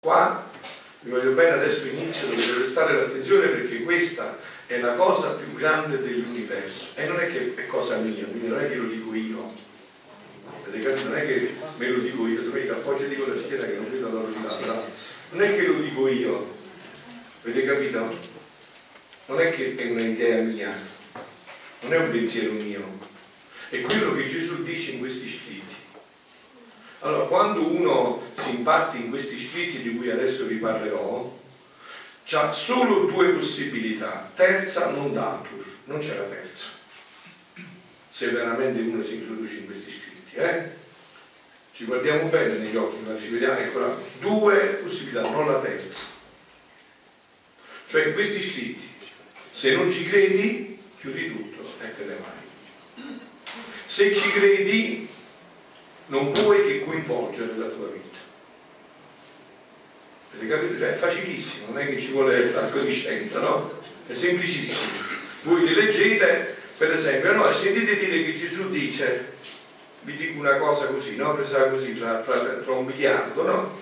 Qua vi voglio bene adesso inizio, dovete prestare l'attenzione perché questa è la cosa più grande dell'universo e non è che è cosa mia, quindi non è che lo dico io. Non è che me lo dico io, domenica appoggia dico la schiena che non vedo la loro Non è che lo dico io, avete capito? Non è che è un'idea mia, non è un pensiero mio, è quello che Gesù dice in questi scritti. Allora, quando uno si imbatte in questi scritti di cui adesso vi parlerò, c'ha solo due possibilità, terza non datur, non c'è la terza, se veramente uno si introduce in questi scritti. Eh? Ci guardiamo bene negli occhi, ma ci vediamo ancora due possibilità, non la terza. Cioè in questi scritti, se non ci credi, chiudi tutto e te ne vai. Se ci credi, non puoi che coinvolgere la tua vita. Avete capito? Cioè è facilissimo, non è che ci vuole tanto di scienza, no? È semplicissimo. Voi li leggete, per esempio, no? sentite dire che Gesù dice, vi dico una cosa così, no? Presa così tra, tra, tra un miliardo, no?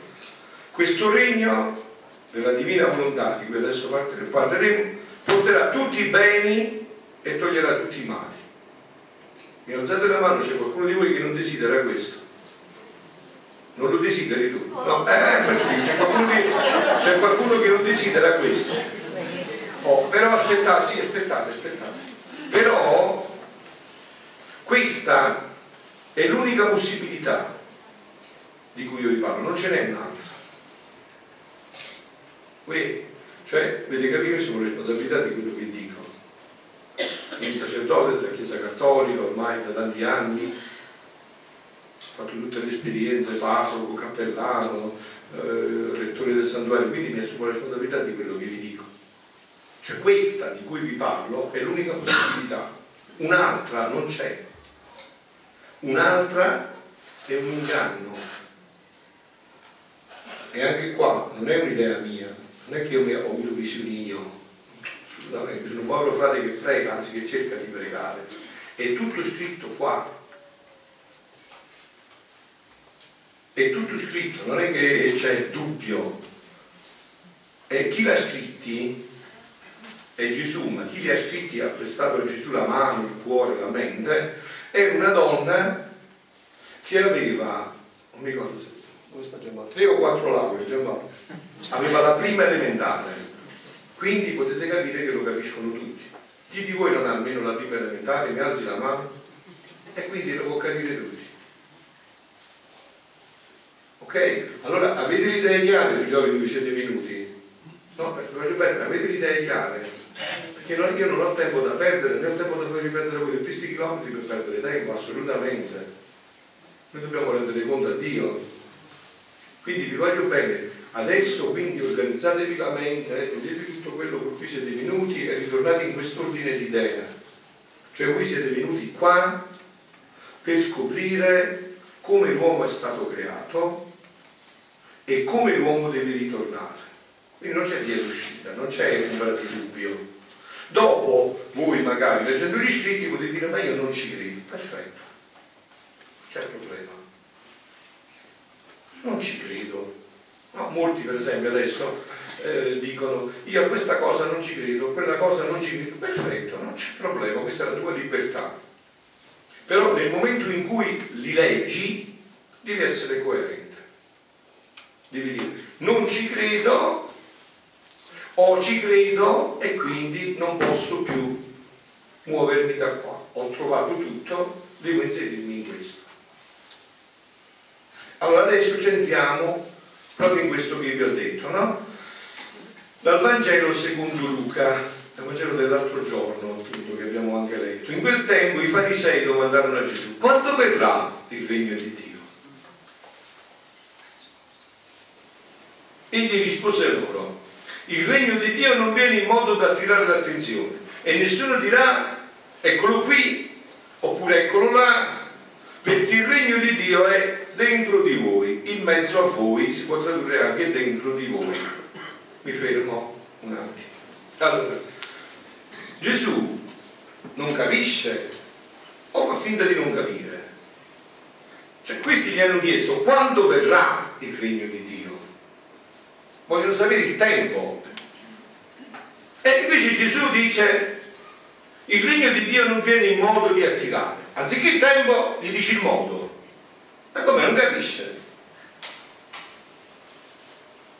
Questo regno della divina volontà, di cui adesso parleremo, porterà tutti i beni e toglierà tutti i mali. Mi alzate la mano, c'è qualcuno di voi che non desidera questo? Non lo desideri tu? No, eh, eh c'è, qualcuno che, c'è qualcuno che non desidera questo. Oh, però aspettate, sì, aspettate, aspettate. Però questa è l'unica possibilità di cui io vi parlo, non ce n'è un'altra. Cioè, avete capito, sono responsabilità di quello che dico il sacerdote della Chiesa Cattolica ormai da tanti anni, fatto tutte le esperienze, parroco, cappellano, eh, rettore del santuario, quindi mi assumo responsabilità di quello che vi dico. Cioè questa di cui vi parlo è l'unica possibilità, un'altra non c'è, un'altra è un inganno. E anche qua non è un'idea mia, non è che io mi ho avuto visioni io, sono un povero frate che prega, anzi che cerca di pregare. È tutto scritto qua. È tutto scritto, non è che c'è dubbio. E chi l'ha scritti è Gesù, ma chi li ha scritti ha prestato a Gesù la mano, il cuore, la mente, è una donna che aveva, non mi ricordo se, come sta Giammato, tre o quattro lauree, Giammato, aveva la prima elementare quindi potete capire che lo capiscono tutti. Chi di voi non ha almeno la prima elementare, mi alzi la mano e quindi lo può capire tutti. Allora avete le idee chiare, figlioli, dove siete venuti? No, voglio bene, avete le idee chiare? Perché non, io non ho tempo da perdere, né ho tempo da farvi perdere voi questi chilometri per perdere tempo, assolutamente. Noi dobbiamo rendere conto a Dio. Quindi vi voglio bene, Adesso quindi organizzatevi la mente, vedete tutto quello per cui siete venuti e ritornate in quest'ordine di idea. Cioè voi siete venuti qua per scoprire come l'uomo è stato creato e come l'uomo deve ritornare. Quindi non c'è via d'uscita, non c'è di dubbio. Dopo voi magari leggendo gli scritti potete dire ma io non ci credo. Perfetto, c'è problema. Non ci credo No? Molti per esempio adesso eh, dicono io a questa cosa non ci credo, quella cosa non ci credo, perfetto, non c'è problema, questa è la tua libertà. Però nel momento in cui li leggi devi essere coerente. Devi dire non ci credo o ci credo e quindi non posso più muovermi da qua. Ho trovato tutto, devo inserirmi in questo. Allora adesso centriamo proprio in questo che vi ho detto, no? Dal Vangelo secondo Luca, dal Vangelo dell'altro giorno, appunto, che abbiamo anche letto. In quel tempo i farisei domandarono a Gesù, quando verrà il regno di Dio? Egli rispose loro, il regno di Dio non viene in modo da attirare l'attenzione e nessuno dirà, eccolo qui, oppure eccolo là, perché il regno di Dio è dentro di voi, in mezzo a voi, si può tradurre anche dentro di voi. Mi fermo un attimo. Allora, Gesù non capisce o fa finta di non capire. Cioè, questi gli hanno chiesto quando verrà il regno di Dio. Vogliono sapere il tempo. E invece Gesù dice, il regno di Dio non viene in modo di attirare. Anziché il tempo, gli dici il modo. Ma come non capisce?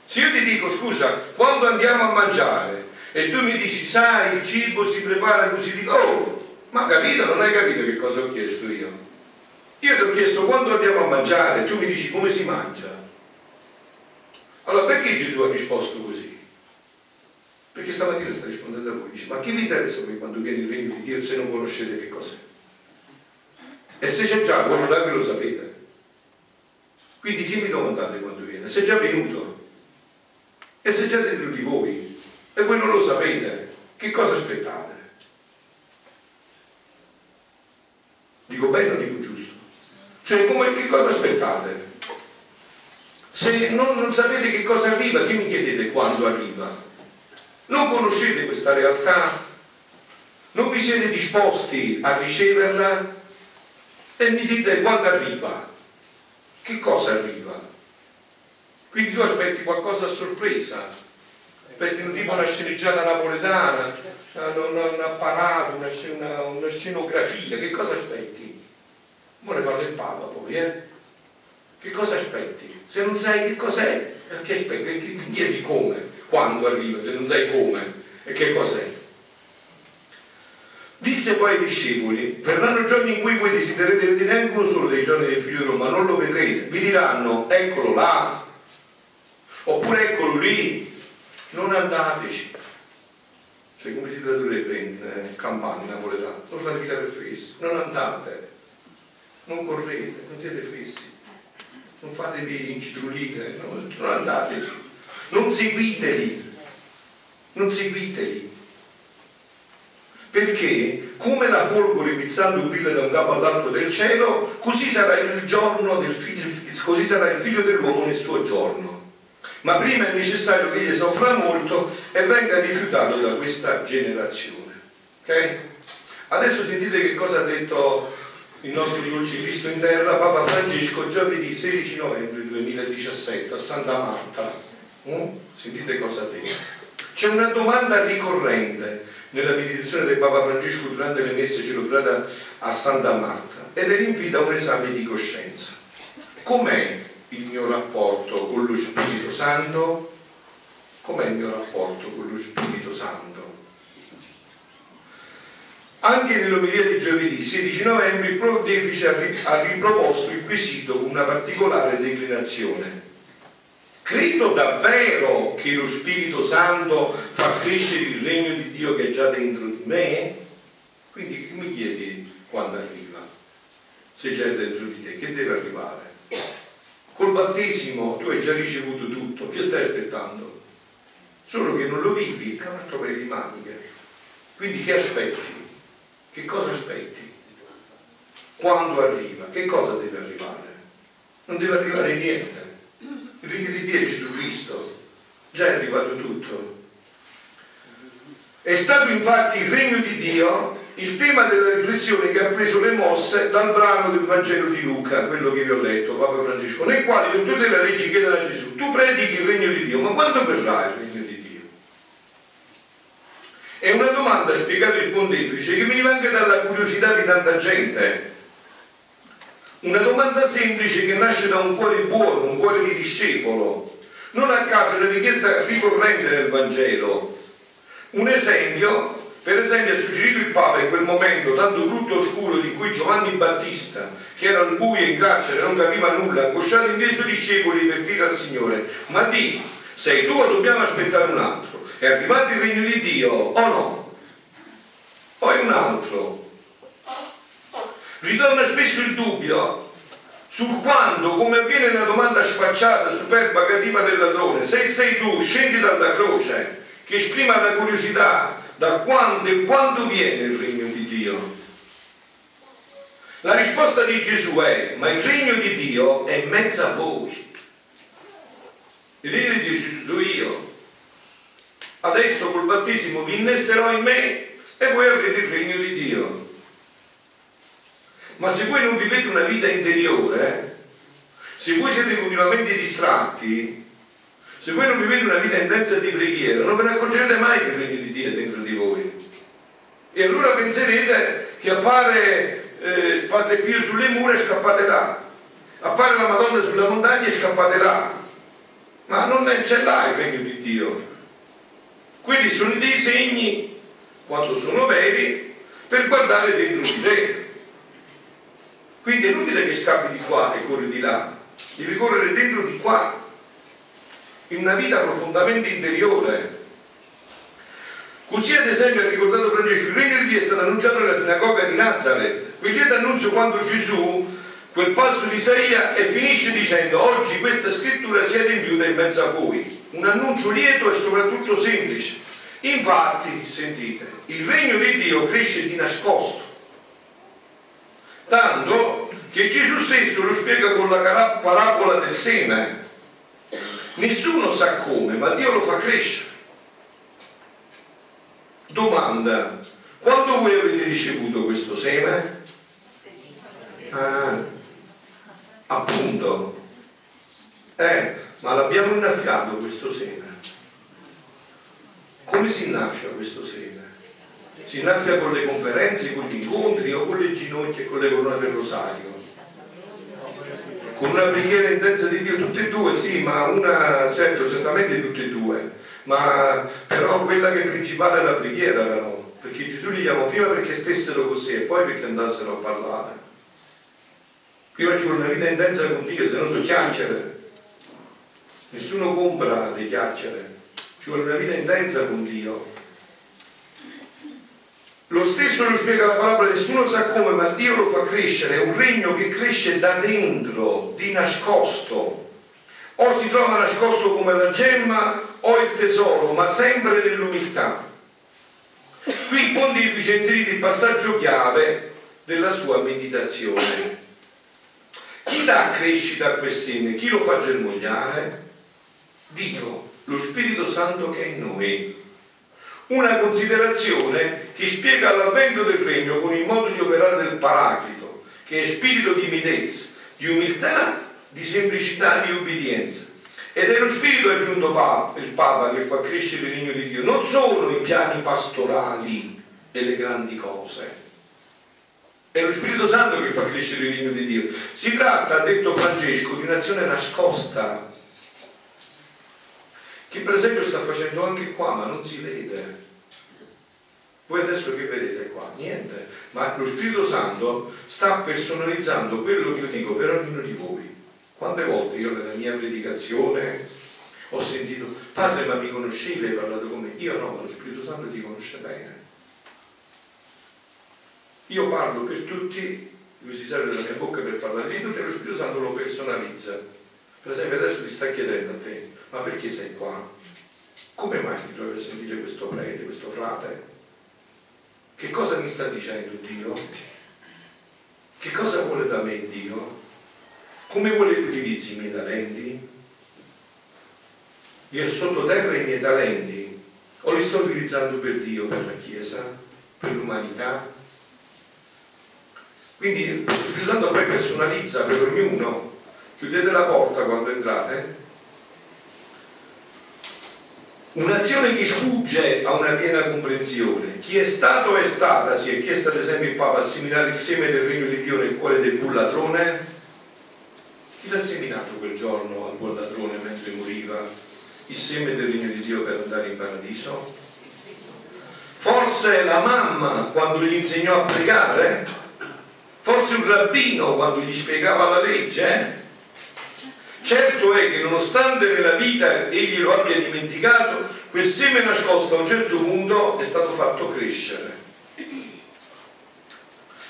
Se io ti dico, scusa, quando andiamo a mangiare e tu mi dici, sai, il cibo si prepara così, dico, oh, ma capito, non hai capito che cosa ho chiesto io? Io ti ho chiesto quando andiamo a mangiare, tu mi dici come si mangia. Allora perché Gesù ha risposto così? Perché stamattina sta rispondendo a voi, dice, ma che vi interessa voi quando viene il regno di Dio se non conoscete che cos'è? E se c'è già, là ve lo sapete. Quindi chi mi domandate quando viene? Se è già venuto. E se già dentro di voi e voi non lo sapete, che cosa aspettate? Dico bene o dico giusto? Cioè, come, che cosa aspettate? Se non, non sapete che cosa arriva, che mi chiedete quando arriva? Non conoscete questa realtà? Non vi siete disposti a riceverla? E mi dite quando arriva? Che cosa arriva? Quindi tu aspetti qualcosa a sorpresa, aspetti un tipo una sceneggiata napoletana, un, un apparato, una, una, una, scenografia, che cosa aspetti? Ora ne parla il Papa poi, eh? Che cosa aspetti? Se non sai che cos'è, che aspetti? Che chiedi come, quando arriva, se non sai come e che cos'è. Disse poi ai discepoli, verranno giorni in cui voi desiderete vedere anche uno solo dei giorni del figlio Roma, non lo vedrete. Vi diranno, eccolo là, Oppure eccolo lì, non andateci. Cioè come si tradurrebbe in eh, campagna napoletana? Non fatevi per fessi, non andate, non correte, non siete fessi, non fatevi incitruline, non, non andateci, non seguiteli, non seguiteli. Perché come la folgore guizzando brilla da un capo all'altro del cielo, così sarà il giorno del figlio, così sarà il figlio dell'uomo nel suo giorno ma prima è necessario che egli soffra molto e venga rifiutato da questa generazione. Ok? Adesso sentite che cosa ha detto il nostro dolce Cristo in terra, Papa Francesco, giovedì 16 novembre 2017 a Santa Marta. Mm? Sentite cosa detto. C'è una domanda ricorrente nella meditazione del Papa Francesco durante le messe celebrate a Santa Marta ed è l'invito a un esame di coscienza. Com'è il mio rapporto con lo Spirito Santo? Com'è il mio rapporto con lo Spirito Santo? Anche nell'omelia di giovedì 16 novembre il Pontefice ha riproposto il quesito con una particolare declinazione. Credo davvero che lo Spirito Santo fa crescere il regno di Dio che è già dentro di me? Quindi mi chiedi quando arriva? Se già è dentro di te, che deve arrivare? Col battesimo tu hai già ricevuto tutto, che stai aspettando? Solo che non lo vivi, è un altro paio di maniche. Quindi che aspetti? Che cosa aspetti? Quando arriva? Che cosa deve arrivare? Non deve arrivare niente. Il figlio di Dio è Gesù Cristo. Già è arrivato tutto. È stato infatti il regno di Dio il tema della riflessione che ha preso le mosse dal brano del Vangelo di Luca, quello che vi ho letto, Papa Francesco, nel quale i dottori della legge chiedono a Gesù, tu predichi il regno di Dio, ma quando verrà il regno di Dio? È una domanda, ha spiegato il pontefice, che veniva anche dalla curiosità di tanta gente. Una domanda semplice che nasce da un cuore buono, un cuore di discepolo. Non a caso è una richiesta ricorrente nel Vangelo un esempio, per esempio, ha suggerito il Papa in quel momento tanto brutto e oscuro di cui Giovanni Battista, che era al buio in carcere, non capiva nulla, angosciato in i suoi discepoli per dire al Signore, ma di, sei tu o dobbiamo aspettare un altro? È arrivato il regno di Dio o no? Poi un altro. Ritorna spesso il dubbio sul quando, come avviene nella domanda sfacciata, superba, cattiva del ladrone, se sei tu, scendi dalla croce che esprima la curiosità da quando e quando viene il regno di Dio. La risposta di Gesù è, ma il regno di Dio è in mezzo a voi. Il regno di sono io. Adesso col battesimo vi innesterò in me e voi avrete il regno di Dio. Ma se voi non vivete una vita interiore, se voi siete continuamente distratti, Se voi non vivete una vita intensa di preghiera, non ve ne accorgerete mai che il regno di Dio è dentro di voi. E allora penserete che appare eh, Padre Pio sulle mura e scappate là. Appare la Madonna sulla montagna e scappate là. Ma non c'è là il regno di Dio. Quelli sono dei segni, quando sono veri, per guardare dentro di te. Quindi è inutile che scappi di qua e corri di là, devi correre dentro di qua, in una vita profondamente interiore. Così ad esempio ha ricordato Francesco, il regno di Dio è stato annunciato nella sinagoga di Nazareth. Quel lieto annunzio quando Gesù, quel passo di Isaia, e finisce dicendo oggi questa scrittura si è adempiuta in mezzo a voi. Un annuncio lieto e soprattutto semplice. Infatti, sentite, il regno di Dio cresce di nascosto tanto che Gesù stesso lo spiega con la parabola del seme. Nessuno sa come, ma Dio lo fa crescere. Domanda, quando voi avete ricevuto questo seme? Ah, appunto. Eh, ma l'abbiamo innaffiato questo seme. Come si innaffia questo seme? si innaffia con le conferenze, con gli incontri o con le ginocchia e con le corone del rosario. Con una preghiera intensa di Dio, tutte e due, sì, ma una, certo, certamente tutte e due, ma però quella che è principale è la preghiera però, perché Gesù li chiamò prima perché stessero così e poi perché andassero a parlare. Prima ci vuole una vita intensa con Dio, se no sono chiacchiere. Nessuno compra le chiacchiere, ci vuole una vita intensa con Dio. Lo stesso lo spiega la parola, nessuno sa come, ma Dio lo fa crescere, è un regno che cresce da dentro, di nascosto. O si trova nascosto come la gemma o il tesoro, ma sempre nell'umiltà. Qui il pontefice inserito il passaggio chiave della sua meditazione. Chi dà crescita a quel seme? Chi lo fa germogliare? Dio, lo Spirito Santo che è in noi una considerazione che spiega l'avvento del regno con il modo di operare del Paraclito, che è spirito di mitezza, di umiltà, di semplicità, di obbedienza. Ed è lo spirito aggiunto Papa, il Papa che fa crescere il regno di Dio, non solo i piani pastorali e le grandi cose. È lo Spirito Santo che fa crescere il regno di Dio. Si tratta, ha detto Francesco, di un'azione nascosta, che per esempio sta facendo anche qua, ma non si vede. Voi adesso che vedete qua? Niente, ma lo Spirito Santo sta personalizzando quello che io dico per ognuno di voi. Quante volte io nella mia predicazione ho sentito, padre ma mi conoscevi, hai parlato con me? Io no, ma lo Spirito Santo ti conosce bene. Io parlo per tutti, lui si serve della mia bocca per parlare di tutti e lo Spirito Santo lo personalizza. Per esempio adesso ti sta chiedendo a te, ma perché sei qua? Come mai ti trovi a sentire questo prete, questo frate? Che cosa mi sta dicendo Dio? Che cosa vuole da me Dio? Come vuole che utilizzi i miei talenti? Io sottoterra i miei talenti o li sto utilizzando per Dio, per la Chiesa, per l'umanità? Quindi Santo poi personalizza per ognuno. Chiudete la porta quando entrate Un'azione che sfugge a una piena comprensione. Chi è stato è stata, si è chiesto ad esempio il Papa, assimilare il seme del regno di Dio nel cuore del buon Chi l'ha seminato quel giorno al buon mentre moriva il seme del regno di Dio per andare in paradiso? Forse la mamma quando gli insegnò a pregare? Forse un rabbino quando gli spiegava la legge? Certo è che nonostante nella vita egli lo abbia dimenticato, quel seme nascosto a un certo punto è stato fatto crescere.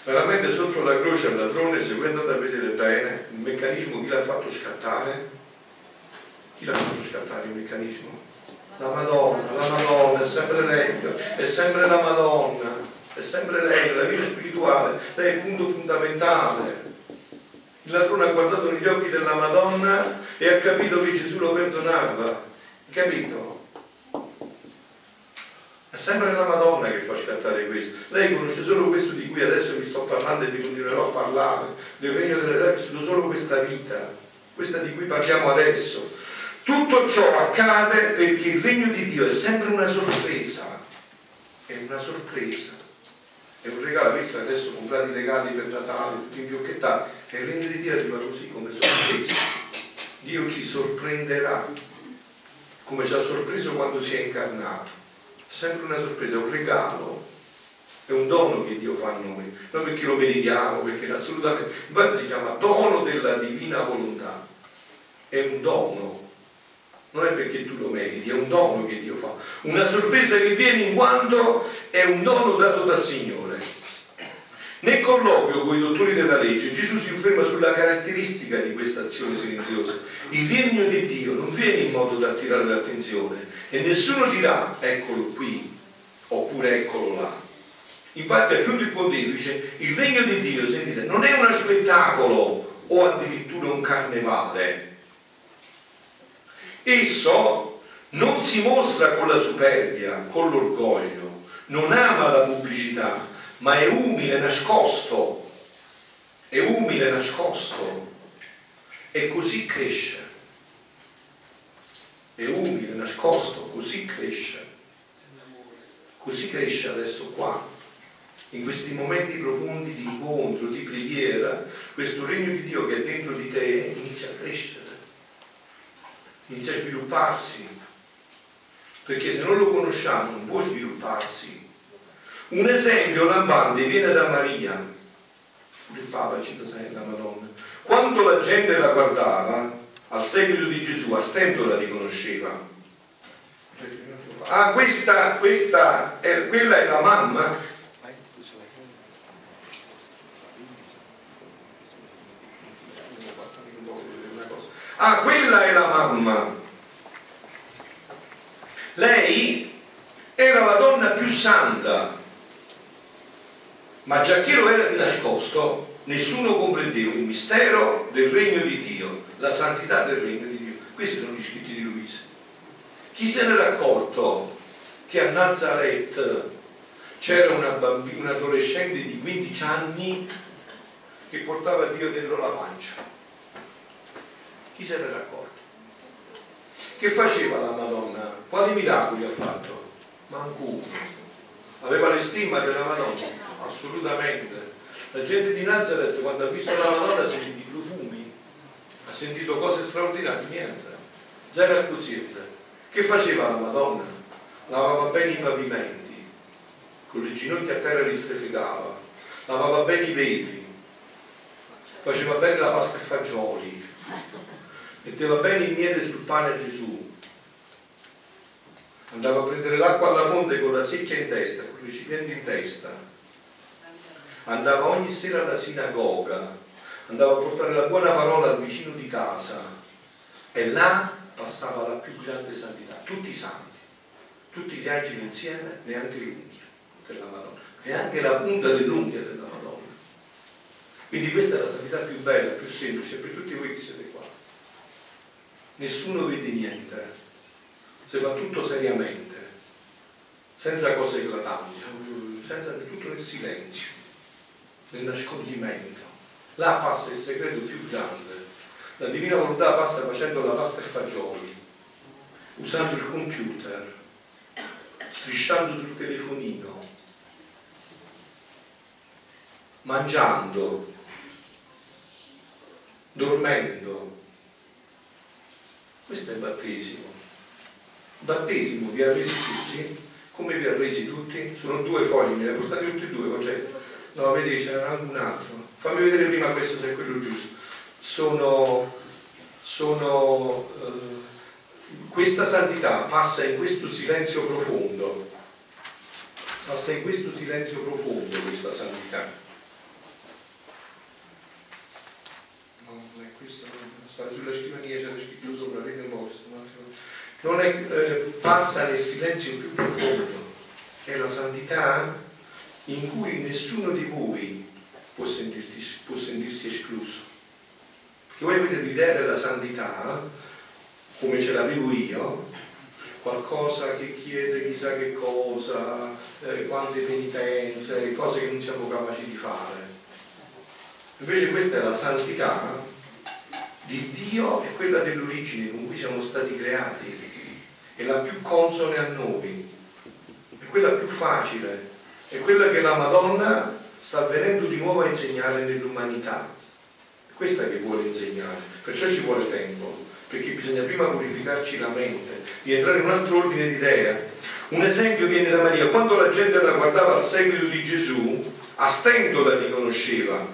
Veramente sotto la croce al ladrone, se voi andate a vedere bene, il meccanismo chi l'ha fatto scattare? Chi l'ha fatto scattare il meccanismo? La Madonna, la Madonna, è sempre lei, è sempre la Madonna, è sempre lei, la vita spirituale, lei è il punto fondamentale il ladrone ha guardato negli occhi della Madonna e ha capito che Gesù lo perdonava. Capito? È sempre la Madonna che fa scattare questo. Lei conosce solo questo di cui adesso vi sto parlando e vi continuerò a parlare. Del regno delle terre solo questa vita, questa di cui parliamo adesso. Tutto ciò accade perché il regno di Dio è sempre una sorpresa, è una sorpresa, è un regalo, visto adesso comprate i regali per Natale, tutti infiocchettati, e il regno di Dio arriva così come sorpresa. Dio ci sorprenderà, come ci ha sorpreso quando si è incarnato. Sempre una sorpresa, un regalo, è un dono che Dio fa a noi, non perché lo meritiamo, perché assolutamente, infatti si chiama dono della divina volontà, è un dono non è perché tu lo meriti, è un dono che Dio fa, una sorpresa che viene in quanto è un dono dato dal Signore. Nel colloquio con i dottori della legge Gesù si ferma sulla caratteristica di questa azione silenziosa. Il regno di Dio non viene in modo da attirare l'attenzione e nessuno dirà eccolo qui oppure eccolo là. Infatti aggiunto il pontefice, il regno di Dio, sentite, non è uno spettacolo o addirittura un carnevale, Esso non si mostra con la superbia, con l'orgoglio, non ama la pubblicità, ma è umile, nascosto, è umile, nascosto e così cresce. È umile, nascosto, così cresce. Così cresce adesso qua, in questi momenti profondi di incontro, di preghiera, questo regno di Dio che è dentro di te inizia a crescere inizia a svilupparsi, perché se non lo conosciamo non può svilupparsi. Un esempio lampante viene da Maria, il Papa cita sempre la Madonna. Quando la gente la guardava, al seguito di Gesù, a stento la riconosceva. Ah, questa, questa è, quella è la mamma Ah, quella è la mamma. Lei era la donna più santa, ma già che lo era di nascosto, nessuno comprendeva il mistero del regno di Dio, la santità del regno di Dio. Questi sono gli scritti di Luisa. Chi se n'era accorto che a Nazareth c'era una bambina, un adolescente di 15 anni che portava Dio dentro la pancia? Chi se ne era accorto? Che faceva la Madonna? Quali miracoli ha fatto? Manco uno. Aveva le stima della Madonna? Assolutamente. La gente di Nazareth quando ha visto la Madonna ha sentito i profumi, ha sentito cose straordinarie, niente. Zero accusiette. Che faceva la Madonna? Lavava bene i pavimenti, con le ginocchia a terra li strefigava, lavava bene i vetri, faceva bene la pasta e fagioli, metteva bene il miele sul pane a Gesù, andava a prendere l'acqua alla fonte con la secchia in testa, con il recipiente in testa, andava ogni sera alla sinagoga, andava a portare la buona parola al vicino di casa. E là passava la più grande santità, tutti i santi, tutti gli angeli insieme, neanche l'unghia della Madonna, neanche la punta dell'unghia della Madonna. Quindi questa è la santità più bella, più semplice per tutti voi che siete qua. Nessuno vede niente, si fa tutto seriamente, senza cose eclatanti, senza tutto nel silenzio, nel nascondimento. Là passa il segreto più grande. La divina volontà passa facendo la pasta e fagioli, usando il computer, strisciando sul telefonino, mangiando, dormendo, questo è il battesimo. Il battesimo vi ha resi tutti? Come vi ha resi tutti? Sono due fogli, me ne ha portati tutti e due, Concetto. No, vedi, c'era un altro. Fammi vedere prima questo se è quello giusto. Sono, sono eh, questa santità passa in questo silenzio profondo. Passa in questo silenzio profondo questa santità. No, non è questa, sta sulla scrivania, c'era scritto sopra, vedi un po', non è, eh, passa nel silenzio più profondo, è la santità in cui nessuno di voi può sentirsi, può sentirsi escluso. Perché voi avete l'idea della santità, come ce l'avevo io, qualcosa che chiede chissà che cosa, eh, quante penitenze, cose che non siamo capaci di fare. Invece questa è la santità di Dio è quella dell'origine con cui siamo stati creati, è la più consone a noi, è quella più facile, è quella che la Madonna sta venendo di nuovo a insegnare nell'umanità. Questa che vuole insegnare, perciò ci vuole tempo, perché bisogna prima purificarci la mente, di entrare in un altro ordine di idea. Un esempio viene da Maria, quando la gente la guardava al seguito di Gesù, a stento la riconosceva,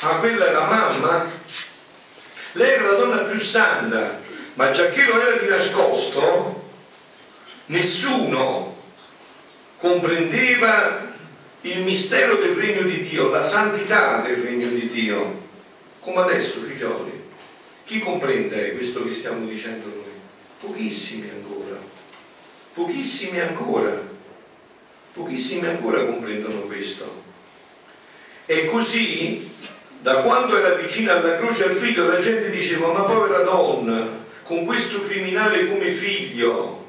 ma quella era mamma, lei era la donna più santa, ma già che lo era di nascosto, nessuno comprendeva il mistero del regno di Dio, la santità del regno di Dio, come adesso, figlioli. Chi comprende questo che stiamo dicendo noi? Pochissimi ancora, pochissimi ancora, pochissimi ancora comprendono questo. E così, da quando era vicina alla croce al figlio, la gente diceva, ma povera donna, con questo criminale come figlio,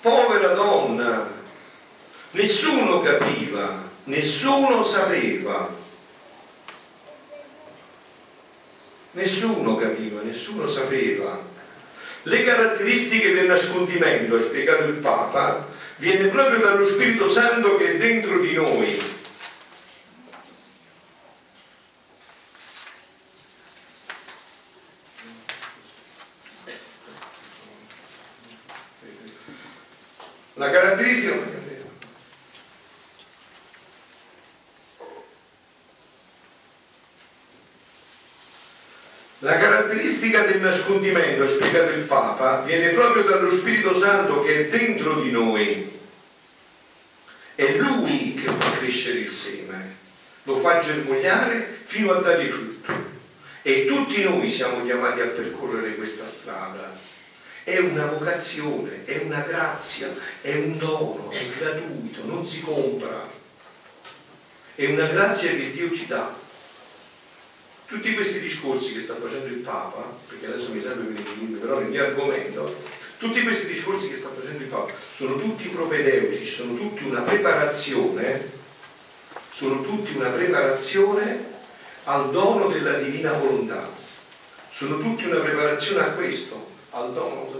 povera donna, nessuno capiva, nessuno sapeva, nessuno capiva, nessuno sapeva. Le caratteristiche del nascondimento, ha spiegato il Papa, viene proprio dallo Spirito Santo che è dentro di noi La caratteristica... La caratteristica del nascondimento, ha spiegato il Papa, viene proprio dallo Spirito Santo che è dentro di noi. È Lui che fa crescere il seme, lo fa germogliare fino a dare frutto. E tutti noi siamo chiamati a percorrere questa strada è una vocazione, è una grazia, è un dono, è gratuito, non si compra. È una grazia che Dio ci dà. Tutti questi discorsi che sta facendo il Papa, perché adesso mi serve per il però nel mio argomento, tutti questi discorsi che sta facendo il Papa sono tutti propedeutici, sono tutti una preparazione, sono tutti una preparazione al dono della divina volontà, sono tutti una preparazione a questo, al dono,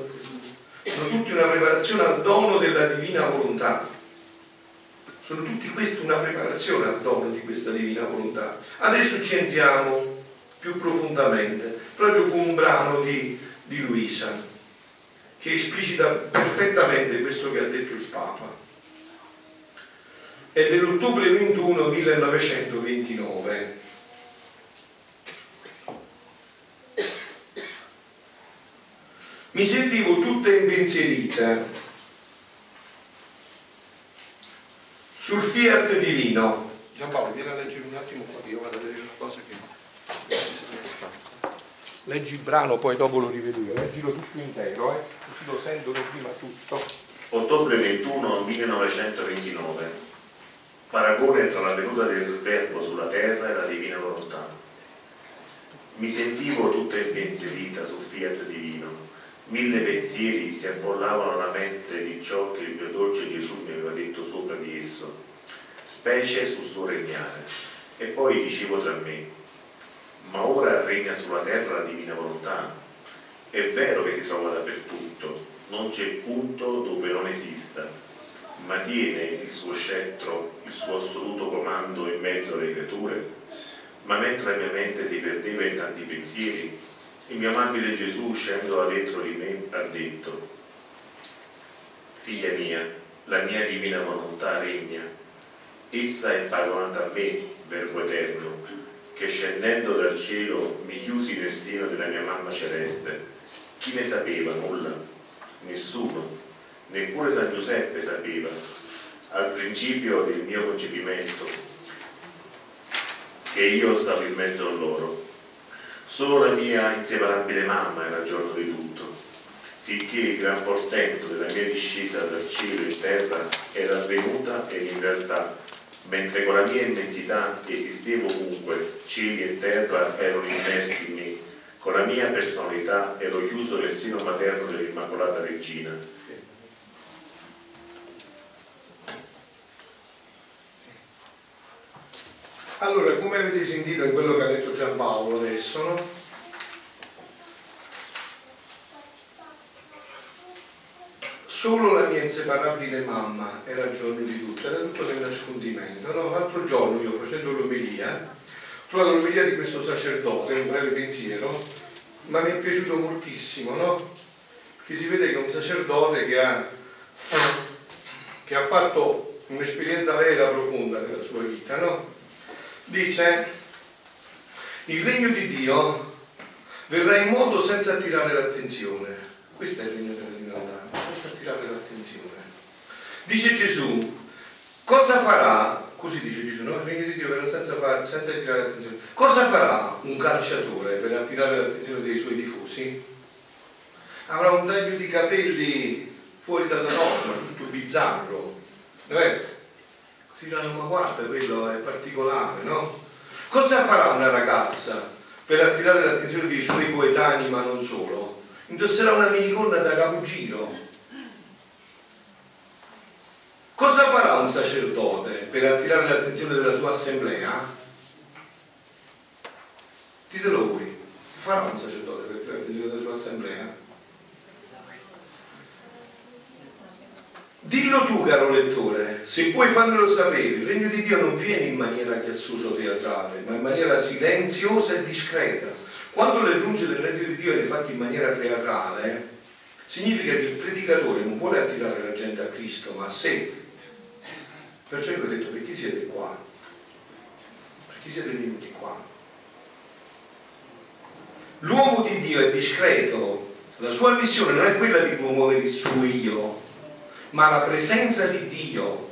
sono tutti una preparazione al dono della divina volontà. Sono tutti questi una preparazione al dono di questa divina volontà. Adesso ci entriamo più profondamente, proprio con un brano di, di Luisa, che esplicita perfettamente questo che ha detto il Papa. È dell'ottobre 21 1929 mi sentivo tutta impensierita sul fiat divino. Giampaolo, vieni a leggere un attimo qua, io vado a vedere una cosa che... Leggi il brano, poi dopo lo rivedo io, leggilo tutto intero, eh? così lo sentono prima tutto. Ottobre 21 1929. Paragone tra la venuta del Verbo sulla terra e la divina volontà. Mi sentivo tutta impensierita sul fiat divino Mille pensieri si avvollavano alla mente di ciò che il mio dolce Gesù mi aveva detto sopra di esso, specie sul suo regnare. E poi dicevo tra me, ma ora regna sulla terra la divina volontà. È vero che si trova dappertutto, non c'è punto dove non esista, ma tiene il suo scettro, il suo assoluto comando in mezzo alle creature. Ma mentre la mia mente si perdeva in tanti pensieri, il mio amabile Gesù, uscendo da dentro di me, ha detto, figlia mia, la mia divina volontà regna, essa è paragonata a me, verbo eterno, che scendendo dal cielo mi chiusi nel seno della mia mamma celeste. Chi ne sapeva nulla? Nessuno, neppure San Giuseppe sapeva, al principio del mio concepimento, che io stavo in mezzo a loro Solo la mia inseparabile mamma era giorno di tutto, sicché il gran portento della mia discesa dal cielo e terra era avvenuta ed in realtà, mentre con la mia immensità esistevo ovunque, cieli e terra erano immersi in me, con la mia personalità ero chiuso nel seno materno dell'Immacolata Regina. Allora, come avete sentito in quello che ha detto Giampaolo adesso, no? Solo la mia inseparabile mamma era il giorno di tutto, era tutto nel nascondimento. No? L'altro giorno io facendo l'omelia, ho trovato l'omelia di questo sacerdote, un breve pensiero, ma mi è piaciuto moltissimo, no? Perché si vede che è un sacerdote che ha, che ha fatto un'esperienza vera, profonda nella sua vita, no? Dice, il regno di Dio verrà in modo senza attirare l'attenzione. Questo è il regno della divinità, senza attirare l'attenzione. Dice Gesù, cosa farà, così dice Gesù, no? il di Dio verrà senza, senza attirare l'attenzione. Cosa farà un calciatore per attirare l'attenzione dei suoi tifosi? Avrà un taglio di capelli fuori dalla norma, tutto bizzarro. Così diranno, ma guarda, quello è particolare, no? Cosa farà una ragazza per attirare l'attenzione dei suoi coetanei, ma non solo? Indosserà una minigonna da capogiro. Cosa farà un sacerdote per attirare l'attenzione della sua assemblea? Ditelo voi, farà un sacerdote per attirare l'attenzione della sua assemblea? Dillo tu, caro lettore, se puoi farmelo sapere, il regno di Dio non viene in maniera chiassosa o teatrale, ma in maniera silenziosa e discreta. Quando l'annuncio del regno di Dio è fatto in maniera teatrale, significa che il predicatore non vuole attirare la gente a Cristo, ma a sé. Perciò io ho detto, perché siete qua? Perché siete venuti qua? L'uomo di Dio è discreto, la sua missione non è quella di promuovere il suo io, ma la presenza di Dio.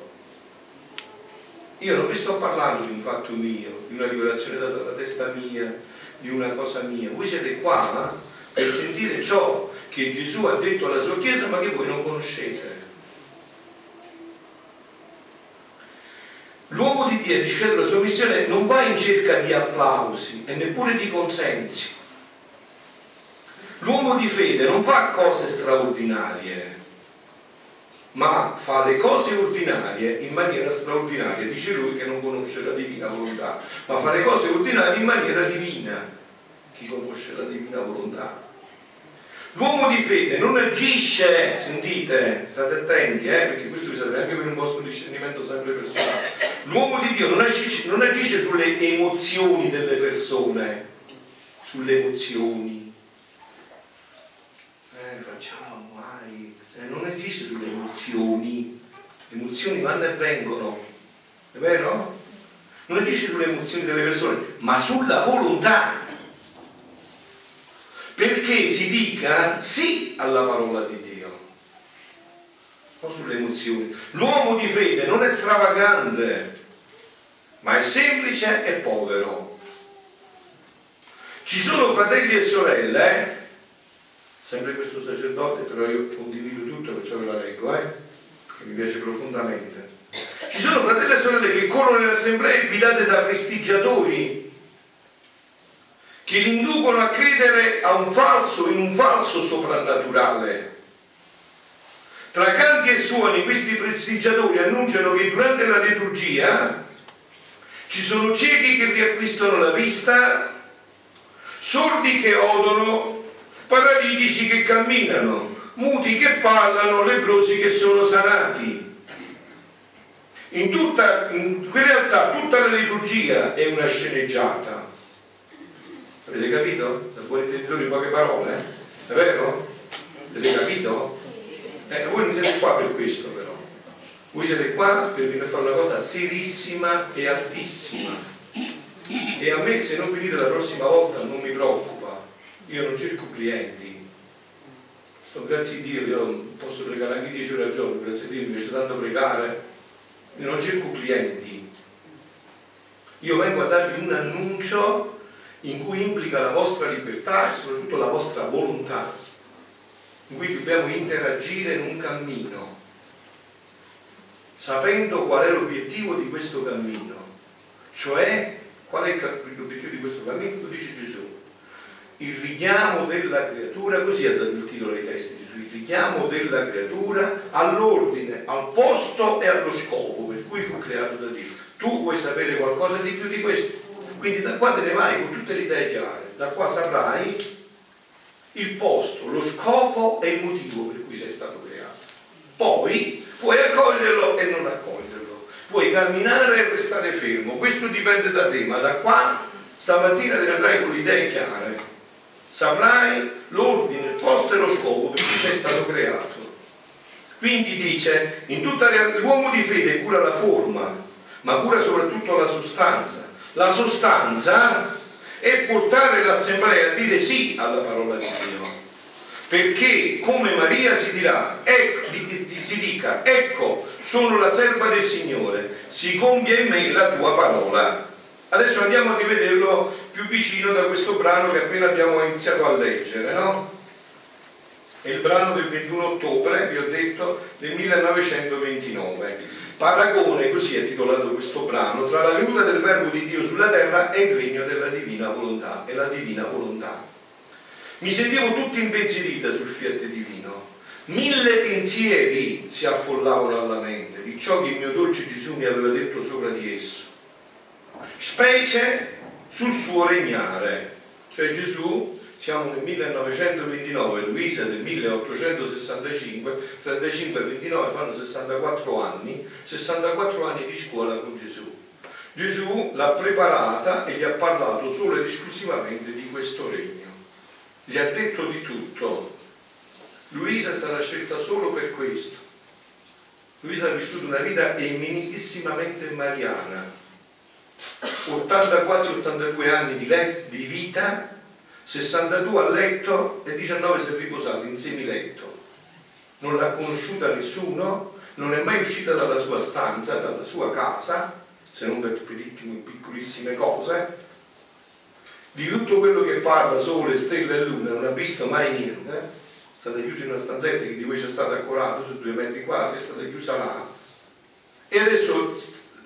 Io non vi sto parlando di un fatto mio, di una rivelazione data dalla testa mia, di una cosa mia. Voi siete qua per sentire ciò che Gesù ha detto alla sua Chiesa, ma che voi non conoscete. L'uomo di Dio, dice la sua missione, non va in cerca di applausi e neppure di consensi. L'uomo di fede non fa cose straordinarie, ma fa le cose ordinarie in maniera straordinaria, dice lui che non conosce la divina volontà, ma fa le cose ordinarie in maniera divina, chi conosce la divina volontà. L'uomo di fede non agisce, sentite, state attenti, eh, perché questo vi serve anche per un vostro discernimento sempre personale. L'uomo di Dio non agisce, non agisce sulle emozioni delle persone, sulle emozioni. Eh, facciamo mai, eh, non esiste sulle emozioni, le emozioni vanno e vengono, è vero? Non agisce sulle emozioni delle persone, ma sulla volontà perché si dica sì alla parola di Dio, sulle emozioni. L'uomo di fede non è stravagante, ma è semplice e povero. Ci sono fratelli e sorelle, eh? sempre questo sacerdote, però io condivido tutto, perciò ve la leggo, eh? che mi piace profondamente. Ci sono fratelli e sorelle che corrono nelle assemblee guidate da prestigiatori che li inducono a credere a un falso, in un falso soprannaturale. Tra canti e suoni questi prestigiatori annunciano che durante la liturgia ci sono ciechi che riacquistano la vista, sordi che odono, paralitici che camminano, muti che parlano, leprosi che sono sanati. In, tutta, in realtà tutta la liturgia è una sceneggiata Avete capito? Da buon intenditore in poche parole? È vero? Avete capito? Eh, voi non siete qua per questo però. Voi siete qua per venire a fare una cosa serissima e altissima. E a me se non venite la prossima volta non mi preoccupa. Io non cerco clienti. Sto grazie a Dio, io posso pregare anche 10 ore al giorno, grazie a Dio mi piace tanto pregare. Io non cerco clienti. Io vengo a darvi un annuncio in cui implica la vostra libertà e soprattutto la vostra volontà, in cui dobbiamo interagire in un cammino, sapendo qual è l'obiettivo di questo cammino, cioè qual è l'obiettivo di questo cammino, dice Gesù. Il richiamo della creatura, così ha dato il titolo ai testi Gesù, il richiamo della creatura all'ordine, al posto e allo scopo per cui fu creato da Dio. Tu vuoi sapere qualcosa di più di questo? Quindi da qua te ne vai con tutte le idee chiare, da qua saprai il posto, lo scopo e il motivo per cui sei stato creato. Poi puoi accoglierlo e non accoglierlo, puoi camminare e restare fermo, questo dipende da te, ma da qua stamattina te ne andrai con le idee chiare, saprai l'ordine, il posto e lo scopo per cui sei stato creato. Quindi dice, in tutta realtà l'uomo di fede cura la forma, ma cura soprattutto la sostanza. La sostanza è portare l'assemblea a dire sì alla parola di Dio. Perché come Maria si dirà, ecco, si dica, ecco, sono la serva del Signore, si compia in me la tua parola. Adesso andiamo a rivederlo più vicino da questo brano che appena abbiamo iniziato a leggere, no? È il brano del 21 ottobre, vi ho detto, del 1929. Paragone, così è titolato questo brano, tra la venuta del verbo di Dio sulla terra e il regno della divina volontà. E la divina volontà. Mi sentivo tutta impensierita sul fiat divino. Mille pensieri si affollavano alla mente di ciò che il mio dolce Gesù mi aveva detto sopra di esso, specie sul suo regnare. Cioè Gesù siamo nel 1929, Luisa del 1865, 35 e 29 fanno 64 anni, 64 anni di scuola con Gesù. Gesù l'ha preparata e gli ha parlato solo ed esclusivamente di questo regno. Gli ha detto di tutto. Luisa è stata scelta solo per questo. Luisa ha vissuto una vita eminentissimamente mariana, 80, quasi 82 anni di, di vita 62 a letto e 19 si è riposato in semiletto. Non l'ha conosciuta nessuno, non è mai uscita dalla sua stanza, dalla sua casa, se non per piccolissime cose. Di tutto quello che parla, sole, stelle e luna, non ha visto mai niente. È stata chiusa in una stanzetta che di cui c'è stato accorato su due metri quadri, è stata chiusa là. E adesso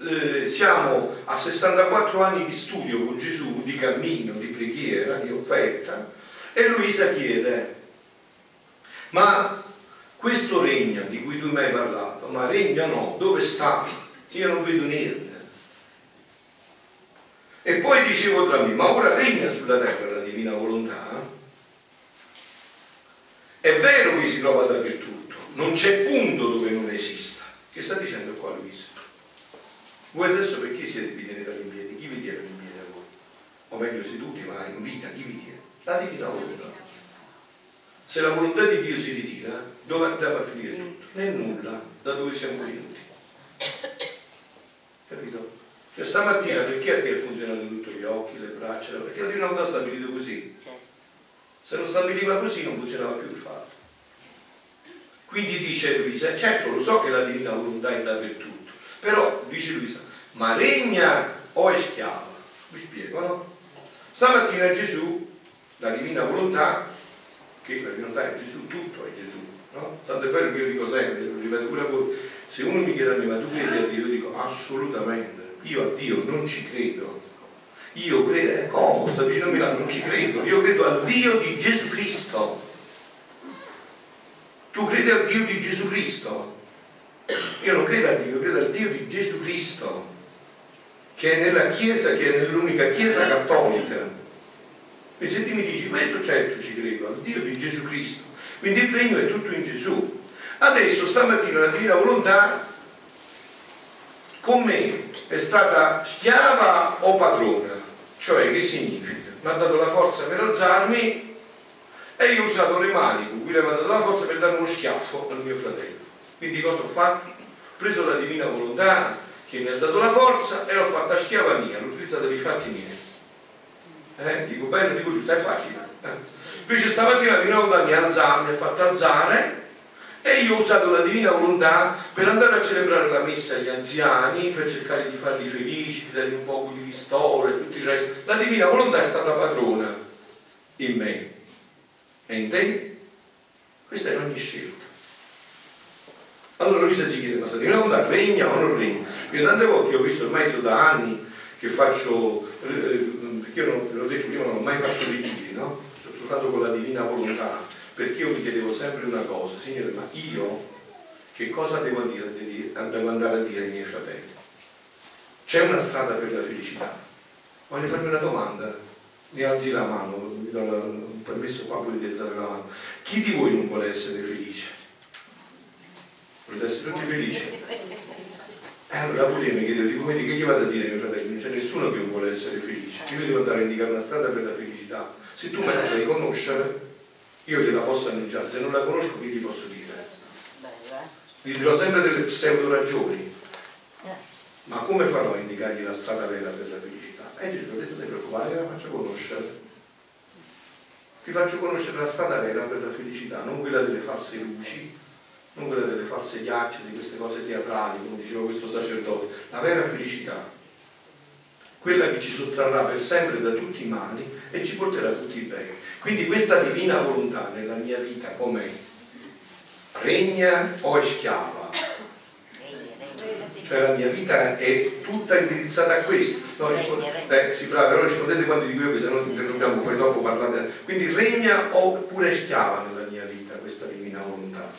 eh, siamo a 64 anni di studio con Gesù, di cammino, di preghiera, di offerta, e Luisa chiede, ma questo regno di cui tu mi hai parlato, ma regno no, dove sta? Io non vedo niente. E poi dicevo tra me, ma ora regna sulla terra la divina volontà? È vero che si trova dappertutto, non c'è punto dove non esista. Che sta dicendo qua Luisa? Voi adesso perché siete qui tenete in piedi? Chi vi tiene in piedi a voi? O meglio seduti, ma in vita, chi vi tiene? La divina volontà. Se la volontà di Dio si ritira, dove andiamo a finire tutto? Nel nulla, da dove siamo venuti. Capito? Cioè stamattina perché a te funzionano tutti gli occhi, le braccia? Perché la divina volontà ha stabilito così. Se non stabiliva così non funzionava più il fatto. Quindi dice Luisa, certo lo so che la divina volontà è dappertutto però, dice Luisa, ma regna o è schiava? Vi spiego, no? Stamattina Gesù, la divina volontà, che la divina volontà è Gesù, tutto è Gesù, no? Tanto è vero che io dico sempre, lo ripeto pure a voi, se uno mi chiede a me, ma tu credi a Dio? Io dico assolutamente, io a Dio non ci credo. Io credo, eh, come sta vicino a Milano, non ci credo, io credo al Dio di Gesù Cristo. Tu credi al Dio di Gesù Cristo? Io non credo a Dio, credo al Dio di Gesù Cristo, che è nella Chiesa, che è nell'unica Chiesa cattolica. E se ti mi dici questo, certo ci credo, al Dio di Gesù Cristo. Quindi il regno è tutto in Gesù. Adesso stamattina la divina volontà con me è stata schiava o padrona? Cioè che significa? Mi ha dato la forza per alzarmi e io ho usato le mani con cui le ha dato la forza per dare uno schiaffo al mio fratello. Quindi cosa ho fatto? Ho preso la divina volontà che mi ha dato la forza e l'ho fatta schiava mia, l'ho utilizzata per i fatti miei. Eh, dico bene, dico giusto, è facile. Eh. Invece stamattina divina volontà mi ha alzato, mi ha fatto alzare e io ho usato la divina volontà per andare a celebrare la messa agli anziani, per cercare di farli felici, di dargli un po' di ristoro e tutto il resto. La divina volontà è stata padrona in me e in te. Questa è ogni scelta. Allora Luisa si chiede, ma se divina volontà regna o non regna? Perché tante volte io ho visto ormai sono da anni che faccio, eh, perché io non, l'ho detto prima, non ho mai fatto ritiri, no? Sono soltanto con la divina volontà, perché io mi chiedevo sempre una cosa, Signore, ma io che cosa devo, dire, devo andare a dire ai miei fratelli? C'è una strada per la felicità? Voglio farmi una domanda, mi alzi la mano, mi do un permesso qua di alzare la mano. Chi di voi non vuole essere felice? essere tutti felici. E allora pure mi chiedo, dico, che gli vado a dire ai miei fratelli? Non c'è nessuno che vuole essere felice. Io devo andare a indicare una strada per la felicità. Se tu me la fai conoscere, io gliela posso annunciare. Se non la conosco, che gli posso dire? Gli dirò sempre delle pseudo ragioni. Ma come farò a indicargli la strada vera per la felicità? E Gesù ha detto, non preoccupare, la faccio conoscere. Ti faccio conoscere la strada vera per la felicità, non quella delle false luci, non quella delle false chiacchiere, di queste cose teatrali, come diceva questo sacerdote, la vera felicità, quella che ci sottrarrà per sempre da tutti i mali e ci porterà tutti i beni. Quindi questa divina volontà nella mia vita com'è? Regna o è schiava? Cioè la mia vita è tutta indirizzata a questo. No, risponde, eh, sì, bravo, però rispondete quando dico io che se no interrompiamo, poi dopo parlate. Quindi regna oppure è schiava nella mia vita questa divina volontà?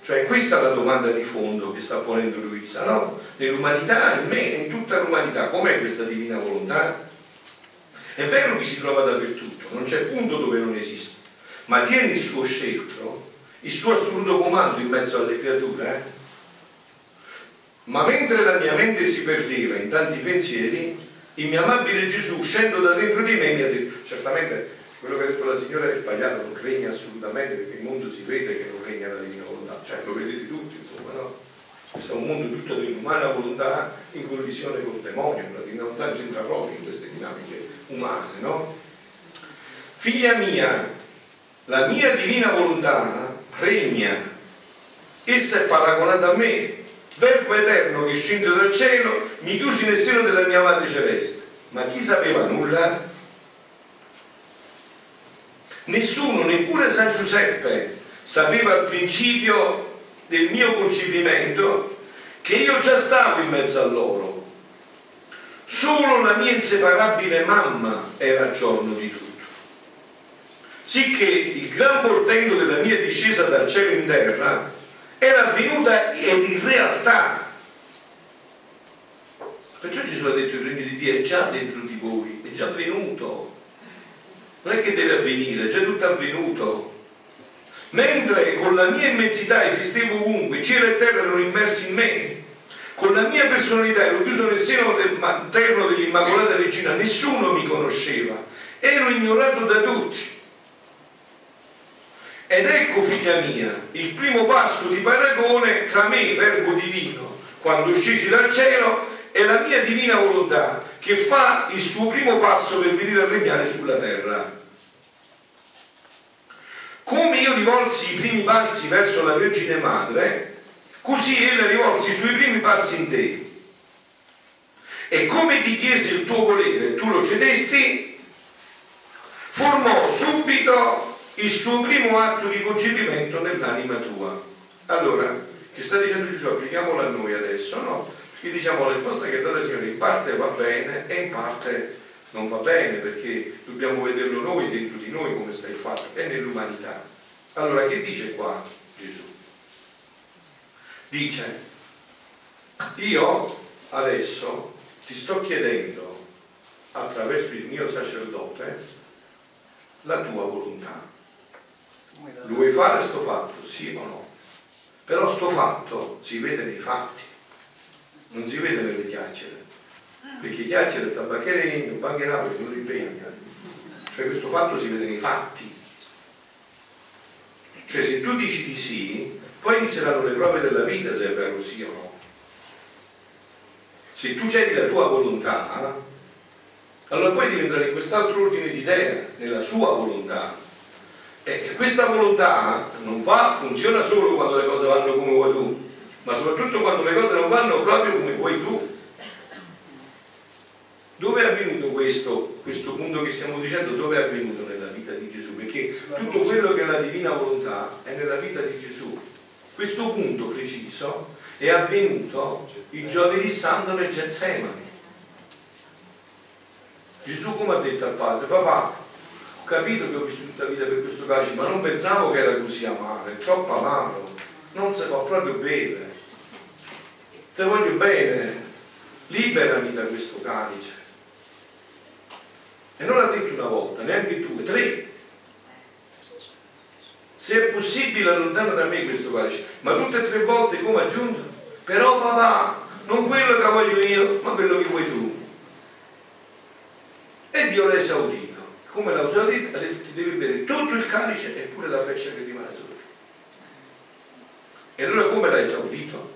Cioè questa è la domanda di fondo che sta ponendo Luisa, no? Nell'umanità, in me, in tutta l'umanità, com'è questa divina volontà? È vero che si trova dappertutto, non c'è punto dove non esiste, ma tiene il suo sceltro, il suo assoluto comando in mezzo alle creature. Eh? Ma mentre la mia mente si perdeva in tanti pensieri, il mio amabile Gesù, uscendo da dentro di me, mi ha detto, certamente quello che ha detto la signora è sbagliato, non regna assolutamente, perché il mondo si vede che non regna la divina volontà, cioè lo vedete tutti, insomma, no? Questo è un mondo tutto di umana volontà in collisione col demonio, la divina volontà c'entra proprio in queste dinamiche umane, no? Figlia mia, la mia divina volontà regna, essa è paragonata a me, verbo eterno che scende dal cielo, mi chiusi nel seno della mia madre celeste. Ma chi sapeva nulla? Nessuno, neppure San Giuseppe, sapeva al principio del mio concepimento che io già stavo in mezzo a loro. Solo la mia inseparabile mamma era giorno di tutto. Sicché il gran portento della mia discesa dal cielo in terra era avvenuta in realtà. Perciò Gesù ha detto il regno di Dio è già dentro di voi, è già avvenuto non è che deve avvenire, è già tutto avvenuto. Mentre con la mia immensità esistevo ovunque, cielo e terra erano immersi in me, con la mia personalità ero chiuso nel seno interno dell'Immacolata Regina, nessuno mi conosceva, ero ignorato da tutti. Ed ecco, figlia mia, il primo passo di paragone tra me, verbo divino, quando uscisi dal cielo, e la mia divina volontà, che fa il suo primo passo per venire a regnare sulla terra. Come io rivolsi i primi passi verso la Vergine Madre, così ella rivolse i primi passi in te. E come ti chiese il tuo volere tu lo cedesti, formò subito il suo primo atto di concepimento nell'anima tua. Allora, che sta dicendo Gesù? Applichiamolo a noi adesso, no? Qui diciamo la risposta che dà il Signore in parte va bene e in parte non va bene perché dobbiamo vederlo noi dentro di noi come stai fatto, è nell'umanità. Allora che dice qua Gesù? Dice, io adesso ti sto chiedendo attraverso il mio sacerdote la tua volontà. Lo vuoi fare sto fatto? Sì o no? Però sto fatto si vede nei fatti non si vede nelle chiacchiere, perché chiacchiere, tabacchiere, bancherà non li impegna. Cioè questo fatto si vede nei fatti. Cioè se tu dici di sì, poi inizieranno le prove della vita se è vero sì o no. Se tu cedi la tua volontà, allora poi diventerai in quest'altro ordine di idee, nella sua volontà. E questa volontà non va, funziona solo quando le cose vanno come vuoi tu, ma soprattutto quando le cose non vanno proprio come vuoi tu. Dove è avvenuto questo, questo punto che stiamo dicendo? Dove è avvenuto nella vita di Gesù? Perché tutto quello che è la divina volontà è nella vita di Gesù. Questo punto preciso è avvenuto il giovedì santo nel Getsemani. Gesù come ha detto al padre, papà, ho capito che ho vissuto la vita per questo calcio, ma non pensavo che era così amaro, è troppo amaro, non si può proprio bere te voglio bene, liberami da questo calice. E non l'ha detto una volta, neanche due, tre. Se è possibile allontana da me questo calice, ma tutte e tre volte come aggiunto, però papà, non quello che voglio io, ma quello che vuoi tu. E Dio l'ha esaudito. Come l'ha esaudito? Ha detto ti devi bere tutto il calice e pure la freccia che rimane sopra. E allora come l'ha esaudito?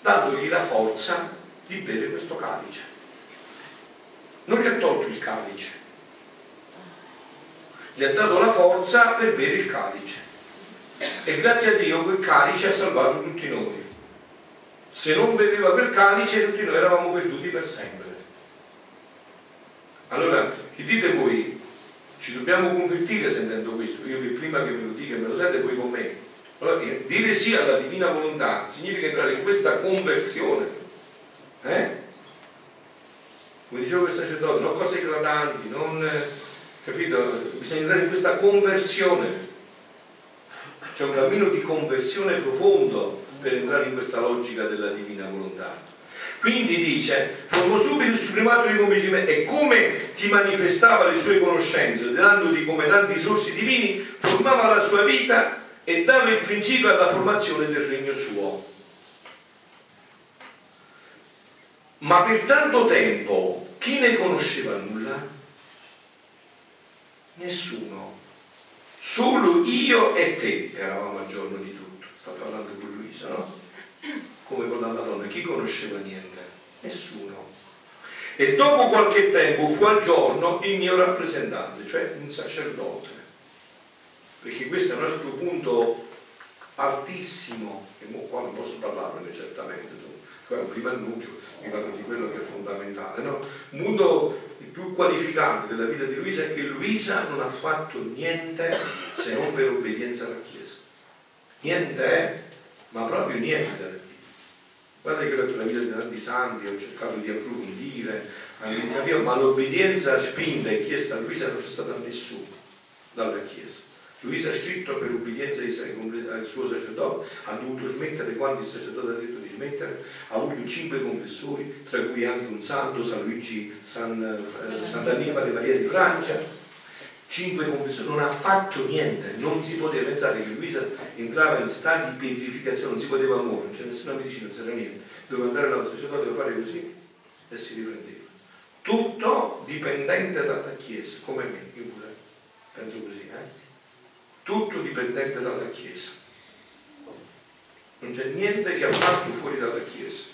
Dandogli la forza di bere questo calice. Non gli ha tolto il calice, gli ha dato la forza per bere il calice. E grazie a Dio quel calice ha salvato tutti noi. Se non beveva quel calice tutti noi eravamo perduti per sempre. Allora, che dite voi? Ci dobbiamo convertire sentendo questo? Io che prima che me lo dica me lo sente poi con me. Allora, dire sì alla divina volontà significa entrare in questa conversione. Eh? Come diceva il sacerdote, non cose eclatanti, non, capito? Bisogna entrare in questa conversione. C'è un cammino di conversione profondo per entrare in questa logica della divina volontà. Quindi dice, formò subito il supremato di convincimento e come ti manifestava le sue conoscenze, dandoti come tanti sorsi divini, formava la sua vita e dava il principio alla formazione del regno suo. Ma per tanto tempo chi ne conosceva nulla? Nessuno. Solo io e te eravamo a giorno di tutto. Sto parlando con Luisa, no? Come con la Madonna. Chi conosceva niente? Nessuno. E dopo qualche tempo fu al giorno il mio rappresentante, cioè un sacerdote perché questo è un altro punto altissimo, e qua non posso parlarne certamente, qua è un primo annuncio, di quello che è fondamentale. No? Un punto più qualificante della vita di Luisa è che Luisa non ha fatto niente se non per obbedienza alla Chiesa. Niente, eh? ma proprio niente. Guardate che la vita di tanti santi ho cercato di approfondire, ma l'obbedienza spinta e chiesta a Luisa non c'è stata nessuno dalla Chiesa. Luisa ha scritto per ubbidienza al suo sacerdote, ha dovuto smettere quando il sacerdote ha detto di smettere, ha avuto cinque confessori, tra cui anche un santo, San Luigi, San, eh, Sant'Annibale Maria di Francia, cinque confessori, non ha fatto niente, non si poteva pensare che Luisa entrava in stati di pietrificazione, non si poteva muovere, non c'è nessuna medicina, non c'era niente, doveva andare dal sacerdote, doveva fare così e si riprendeva. Tutto dipendente dalla Chiesa, come me, io pure penso così, eh? Tutto dipendente dalla Chiesa. Non c'è niente che ha fatto fuori dalla Chiesa,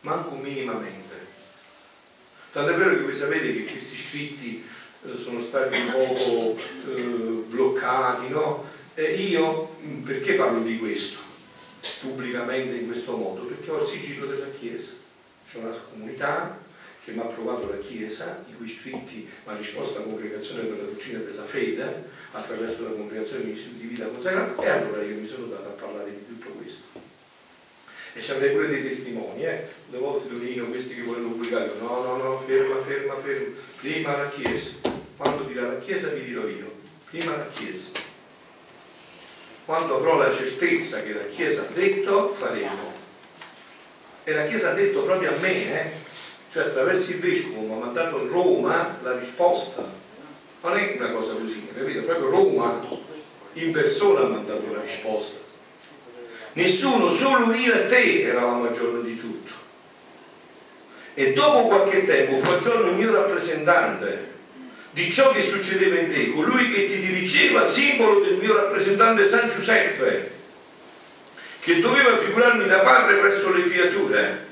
manco minimamente. Tanto è vero che voi sapete che questi scritti eh, sono stati un poco eh, bloccati, no? E io perché parlo di questo pubblicamente in questo modo? Perché ho il sigillo della Chiesa, c'è una comunità che mi ha approvato la Chiesa, i cui scritti mi ha risposto la congregazione per la dottrina della fede, attraverso la congregazione di istituti di vita consacrata, e allora io mi sono dato a parlare di tutto questo. E c'erano pure dei testimoni, eh? Una volta Donino, questi che volevano pubblicare, no, no, no, ferma, ferma, ferma, prima la Chiesa, quando dirà la Chiesa vi dirò io, prima la Chiesa. Quando avrò la certezza che la Chiesa ha detto, faremo. E la Chiesa ha detto proprio a me, eh? Cioè attraverso il vescovo mi ha mandato a Roma la risposta. Non è una cosa così, capito? Proprio Roma in persona ha mandato la risposta. Nessuno, solo io e te eravamo a giorno di tutto. E dopo qualche tempo fu a giorno il mio rappresentante di ciò che succedeva in te, colui che ti dirigeva, simbolo del mio rappresentante San Giuseppe, che doveva figurarmi da padre presso le creature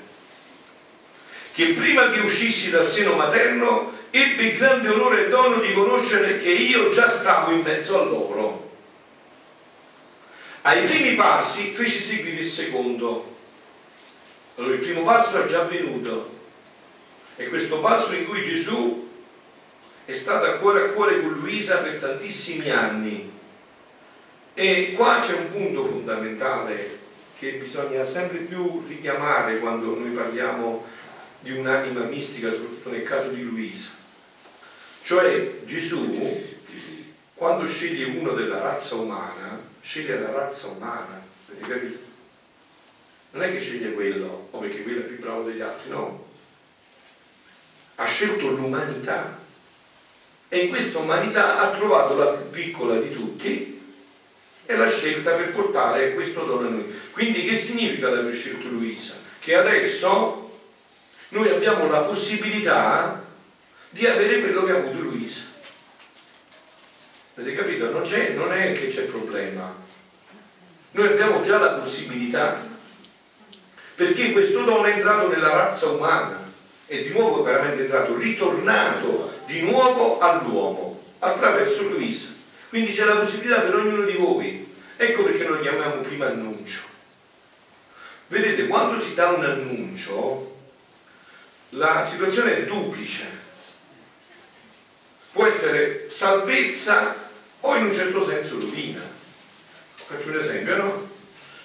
che prima che uscissi dal seno materno ebbe il grande onore e dono di conoscere che io già stavo in mezzo a loro. Ai primi passi fece seguire il secondo. Allora il primo passo è già avvenuto. E questo passo in cui Gesù è stato a cuore a cuore con Luisa per tantissimi anni. E qua c'è un punto fondamentale che bisogna sempre più richiamare quando noi parliamo di un'anima mistica, soprattutto nel caso di Luisa. Cioè Gesù, quando sceglie uno della razza umana, sceglie la razza umana, avete capito? Non è che sceglie quello, o perché quello è più bravo degli altri, no. Ha scelto l'umanità e in questa umanità ha trovato la più piccola di tutti è la scelta per portare questo dono a noi. Quindi che significa l'aver scelto Luisa? Che adesso noi abbiamo la possibilità di avere quello che ha avuto Luisa. Avete capito? Non, non è che c'è problema. Noi abbiamo già la possibilità. Perché questo dono è entrato nella razza umana. È di nuovo veramente entrato, ritornato di nuovo all'uomo attraverso Luisa. Quindi c'è la possibilità per ognuno di voi. Ecco perché noi chiamiamo prima annuncio. Vedete, quando si dà un annuncio, la situazione è duplice. Può essere salvezza o in un certo senso rovina. Faccio un esempio, no?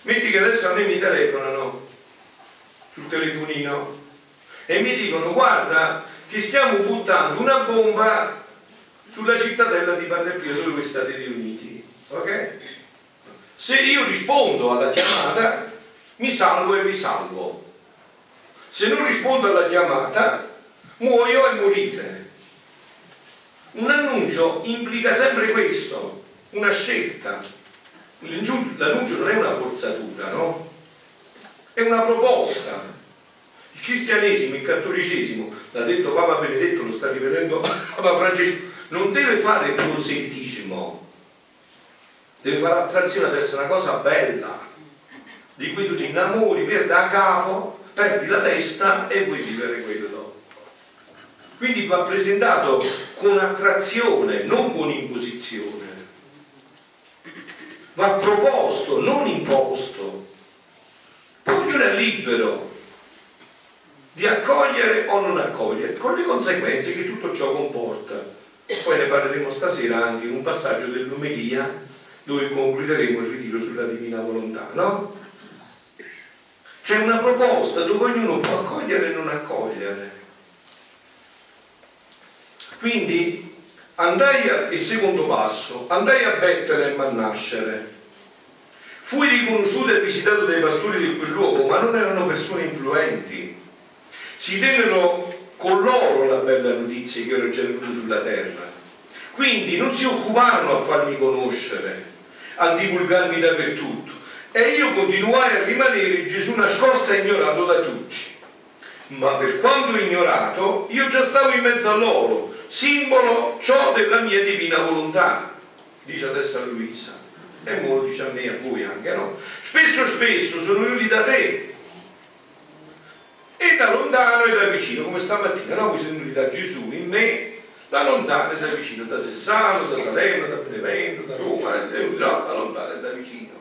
Metti che adesso a me mi telefonano sul telefonino e mi dicono guarda che stiamo buttando una bomba sulla cittadella di Padre Pio dove voi state riuniti. Ok? Se io rispondo alla chiamata, mi salvo e vi salvo. Se non rispondo alla chiamata, muoio e morite. Un annuncio implica sempre questo, una scelta. L'annuncio non è una forzatura, no? È una proposta. Il cristianesimo, il cattolicesimo, l'ha detto Papa Benedetto, lo sta rivedendo Papa Francesco, non deve fare proselitismo, deve fare attrazione ad essere una cosa bella, di cui tu ti innamori, per da capo, perdi la testa e vuoi vivere quello. Quindi va presentato con attrazione, non con imposizione. Va proposto, non imposto. Poi ognuno è libero di accogliere o non accogliere, con le conseguenze che tutto ciò comporta. E poi ne parleremo stasera anche in un passaggio dell'Omelia dove concluderemo il ritiro sulla divina volontà, no? C'è una proposta dove ognuno può accogliere e non accogliere. Quindi andai a, il secondo passo, andai a Betlem a nascere. Fui riconosciuto e visitato dai pastori di quel luogo, ma non erano persone influenti. Si tennero con loro la bella notizia che ero già venuto sulla terra. Quindi non si occuparono a farmi conoscere, a divulgarmi dappertutto. E io continuai a rimanere Gesù nascosto e ignorato da tutti. Ma per quanto ignorato, io già stavo in mezzo a loro, simbolo ciò della mia divina volontà, dice adesso Luisa. E mo dice a me e a voi anche, no? Spesso spesso sono venuti da te e da lontano e da vicino, come stamattina, no? Voi siete venuti da Gesù in me, da lontano e da vicino, da Sessano, da Salerno, da Benevento, da Roma, da lontano e da vicino.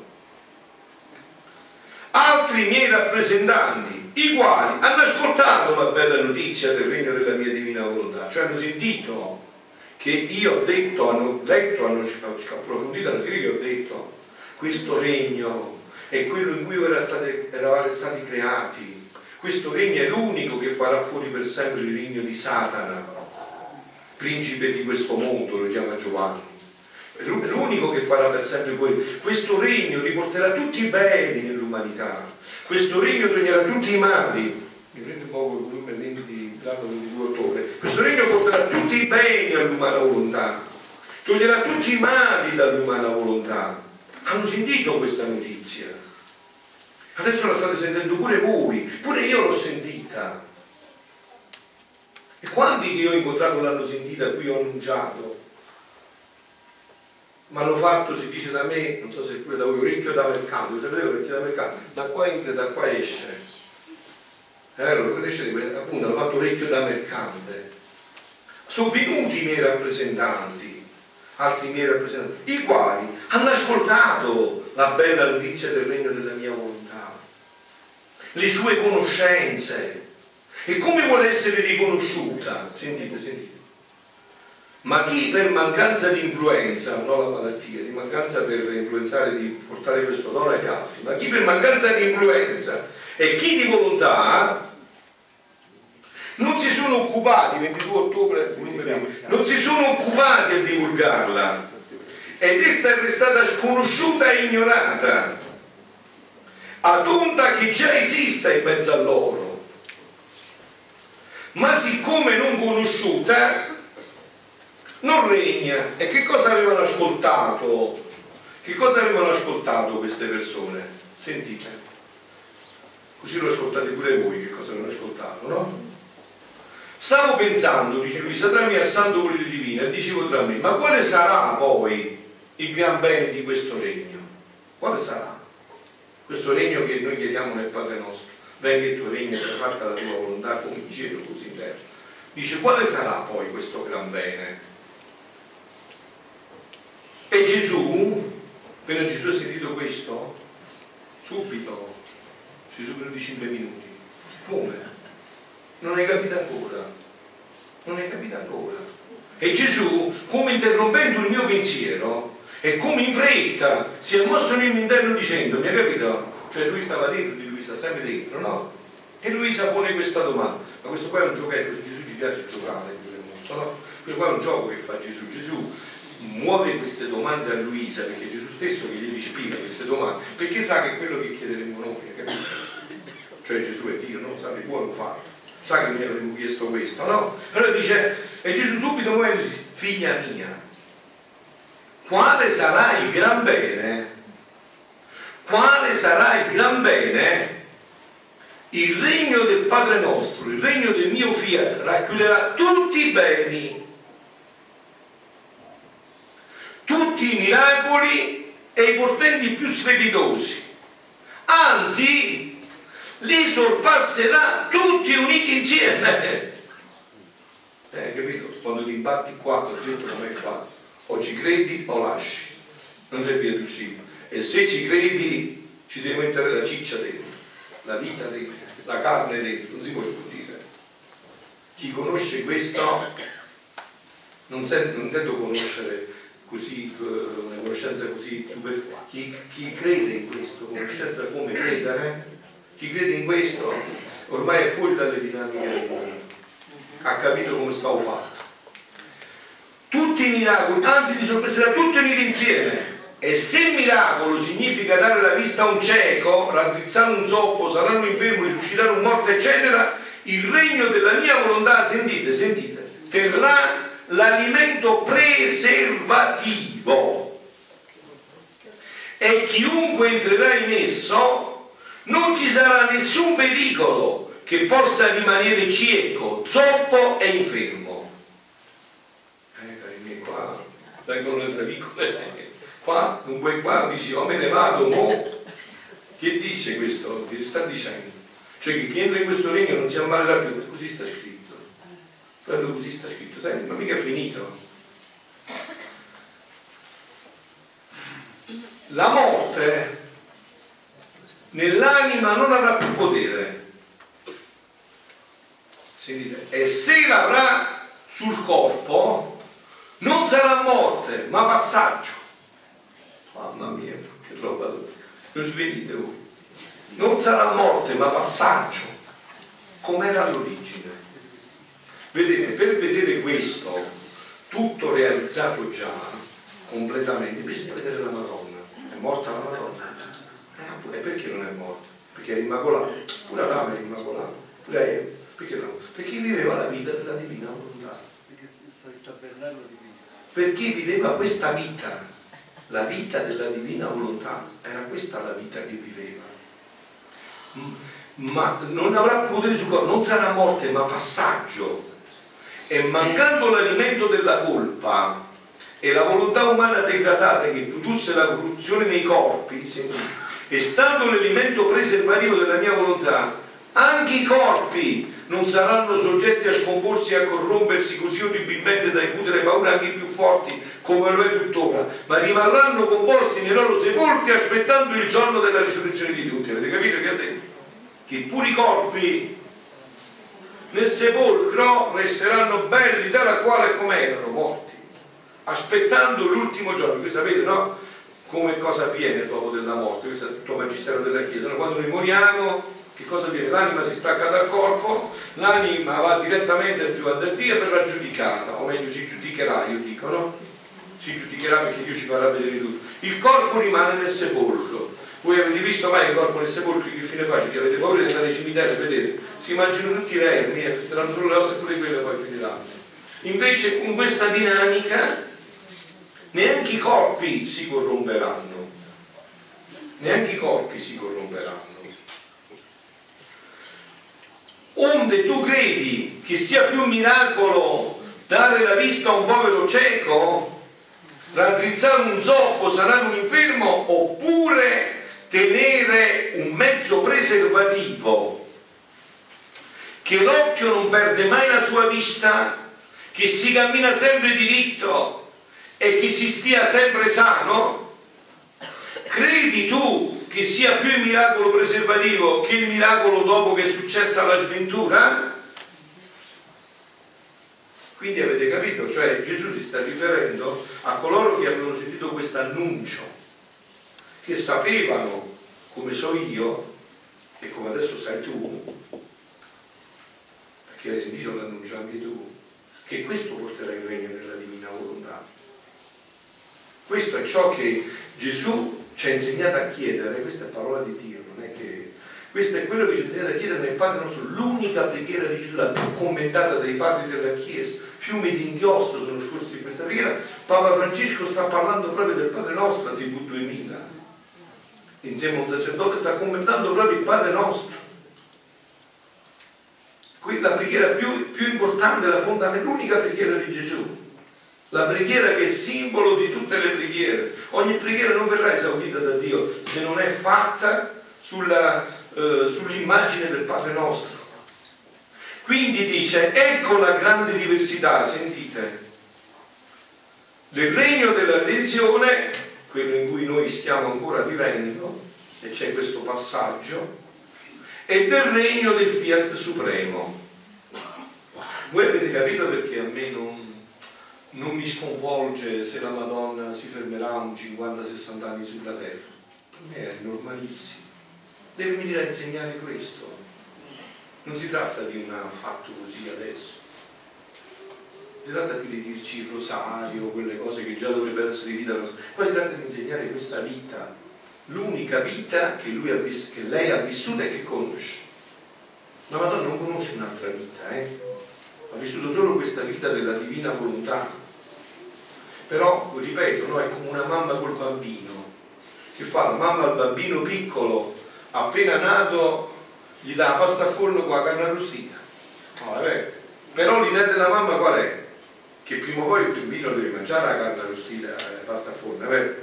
Altri miei rappresentanti, i quali hanno ascoltato la bella notizia del regno della mia divina volontà, cioè hanno sentito che io ho detto, hanno letto, hanno approfondito, hanno detto io ho detto questo regno è quello in cui eravate stati creati questo regno è l'unico che farà fuori per sempre il regno di Satana, principe di questo mondo, lo chiama Giovanni. È l'unico che farà per sempre fuori. Questo regno riporterà tutti i beni nell'umanità. Questo regno toglierà tutti i mali. Mi prende poco il volume 20, l'anno 22 ottobre. Questo regno porterà tutti i beni all'umana volontà. Toglierà tutti i mali dall'umana volontà. Hanno sentito questa notizia Adesso la state sentendo pure voi, pure io l'ho sentita. E quanti che io ho incontrato l'hanno sentita qui ho annunciato? Ma hanno fatto, si dice da me, non so se pure da voi, orecchio da mercato, sapete l'orecchio da mercato? Da qua entra, da qua esce. Eh, allora, appunto, hanno fatto orecchio da mercante. Sono venuti i miei rappresentanti, altri miei rappresentanti, i quali hanno ascoltato la bella notizia del regno della mia volontà le sue conoscenze e come vuole essere riconosciuta? Sentite, sentite. Ma chi per mancanza di influenza, non la malattia, di mancanza per influenzare, di portare questo dono agli altri, ma chi per mancanza di influenza e chi di volontà non si sono occupati, 22 ottobre, non si sono occupati a divulgarla ed essa è restata sconosciuta e ignorata ad onta che già esista in mezzo a loro. Ma siccome non conosciuta, non regna. E che cosa avevano ascoltato? Che cosa avevano ascoltato queste persone? Sentite. Così lo ascoltate pure voi che cosa avevano ascoltato, no? Stavo pensando, dice Luisa, tra me al santo volere divino e dicevo tra me, ma quale sarà poi il gran bene di questo regno? Quale sarà? Questo regno che noi chiediamo nel Padre nostro. Venga il tuo regno, sia fatta la tua volontà come in cielo così in terra. Dice, quale sarà poi questo gran bene? E Gesù, appena Gesù ha sentito questo, subito, Gesù per di 5 minuti, come? Non hai capito ancora? Non hai capito ancora? E Gesù, come interrompendo il mio pensiero, e come in fretta si è mosso nel mio interno dicendo, mi ha capito? Cioè lui stava dentro di lui, sta sempre dentro, no? E Luisa pone questa domanda, ma questo qua è un giochetto, Gesù ti piace giocare, no? Questo qua è un gioco che fa Gesù. Gesù muove queste domande a Luisa perché Gesù stesso che gli ispira queste domande perché sa che quello che chiederemo noi capito? cioè Gesù è Dio non sa che buono fare sa che mi avremmo chiesto questo no? allora dice e Gesù subito muovendosi figlia mia quale sarà il gran bene quale sarà il gran bene il regno del Padre nostro il regno del mio fiat racchiuderà tutti i beni tutti i miracoli e i portenti più strepitosi, anzi li sorpasserà tutti uniti insieme. Eh, capito? Quando ti imbatti qua, ho detto come fa, o ci credi o lasci, non c'è via d'uscita. E se ci credi ci devi mettere la ciccia dentro, la vita dentro, la carne dentro, non si può sfuggire. Chi conosce questo non, non intendo conoscere così, eh, una conoscenza così super... Chi, chi crede in questo, conoscenza come credere, chi crede in questo ormai è fuori dalle dinamiche del mondo, ha capito come stavo fatto. Tutti i miracoli, anzi ti sorprenderà tutti uniti insieme. E se miracolo significa dare la vista a un cieco, raddrizzare un zoppo, sanare un infermo, risuscitare un morto, eccetera, il regno della mia volontà, sentite, sentite, terrà l'alimento preservativo e chiunque entrerà in esso non ci sarà nessun pericolo che possa rimanere cieco, zoppo e infermo. Eh, cari miei, qua vengono le tre piccole. Qua, dunque qua dici, oh me ne vado, mo. Che dice questo? Che sta dicendo? Cioè che chi entra in questo regno non si ammalerà più, così sta scritto proprio così sta scritto, sai, ma mica è finito. La morte nell'anima non avrà più potere. Sentite, e se l'avrà sul corpo non sarà morte, ma passaggio. Mamma mia, che roba, lo svenite voi. Non sarà morte, ma passaggio, come era all'origine. Vedete, per vedere questo tutto realizzato già completamente, bisogna vedere la Madonna. È morta la Madonna? Eh, e perché non è morta? Perché è immacolata. Pure Adamo è immacolato. Eva. Perché no? Perché viveva la vita della divina volontà. Perché viveva questa vita, la vita della divina volontà. Era questa la vita che viveva ma non avrà potere sul corpo, non sarà morte ma passaggio e mancando l'alimento della colpa e la volontà umana degradata che produsse la corruzione nei corpi, e stando l'alimento preservativo della mia volontà, anche i corpi non saranno soggetti a scomporsi e a corrompersi così orribilmente da incutere paura anche i più forti come lo è tuttora, ma rimarranno composti nei loro sepolcri aspettando il giorno della risurrezione di tutti. Avete capito che ha detto? Che pure i corpi nel sepolcro resteranno belli tale quale come erano morti, aspettando l'ultimo giorno. Voi sapete, no? Come cosa avviene dopo della morte? Questo è tutto magistero della Chiesa. No? Quando noi moriamo, che cosa avviene? L'anima si stacca dal corpo, l'anima va direttamente giù a Dio e verrà giudicata, o meglio si giudicherà, io dico, no? Si giudicherà perché Dio ci farà vedere tutto. Il corpo rimane nel sepolcro voi avete visto mai il corpo nel sepolcro che fine facile? Avete paura di andare ai a vedere? Si mangiano tutti i vermi e resteranno solo le ossa pure quelle poi finiranno. Invece con questa dinamica neanche i corpi si corromperanno. neanche i corpi si corromperanno. Onde tu credi che sia più miracolo dare la vista a un povero cieco, raddrizzare un zoppo, sanare un infermo, oppure tenere un mezzo preservativo che l'occhio non perde mai la sua vista, che si cammina sempre diritto e che si stia sempre sano? Credi tu che sia più il miracolo preservativo che il miracolo dopo che è successa la sventura? Quindi avete capito, cioè Gesù si sta riferendo a coloro che avevano sentito questo annuncio, che sapevano come so io e come adesso sai tu, perché hai sentito l'annuncio anche tu, che questo porterà il regno nella divina volontà. Questo è ciò che Gesù ci ha insegnato a chiedere, questa è parola di Dio, non è che questo è quello che ci ha insegnato a chiedere nel Padre nostro, l'unica preghiera di Gesù, la più commentata dai padri della Chiesa, fiumi di inchiostro sono scorsi in questa preghiera, Papa Francesco sta parlando proprio del Padre nostro TV 2000, insieme a un sacerdote sta commentando proprio il Padre nostro. Qui la preghiera più, più importante, la fondamentale, l'unica preghiera di Gesù, la preghiera che è simbolo di tutte le preghiere. Ogni preghiera non verrà esaudita da Dio se non è fatta sulla, eh, sull'immagine del Padre nostro. Quindi dice, ecco la grande diversità, sentite, del regno della redenzione, quello in cui noi stiamo ancora vivendo, e c'è questo passaggio, e del regno del Fiat Supremo. Voi avete capito perché a me non, non mi sconvolge se la Madonna si fermerà un 50-60 anni sulla terra? Per me è normalissimo. Deve venire a insegnare questo. Non si tratta di un fatto così adesso. Si tratta più di dirci il rosario, quelle cose che già dovrebbero essere vita. Qua si tratta di insegnare questa vita, l'unica vita che, che lei ha vissuto e che conosce. La Madonna non conosce un'altra vita, eh? ha vissuto solo questa vita della divina volontà. Però, ripeto, no, è come una mamma col bambino, che fa la mamma al bambino piccolo, appena nato, gli dà la pasta a forno con la carne arrostita. No. Però l'idea della mamma qual è? Che prima o poi il bambino deve mangiare la carne arrostita, la pasta a forno, vero?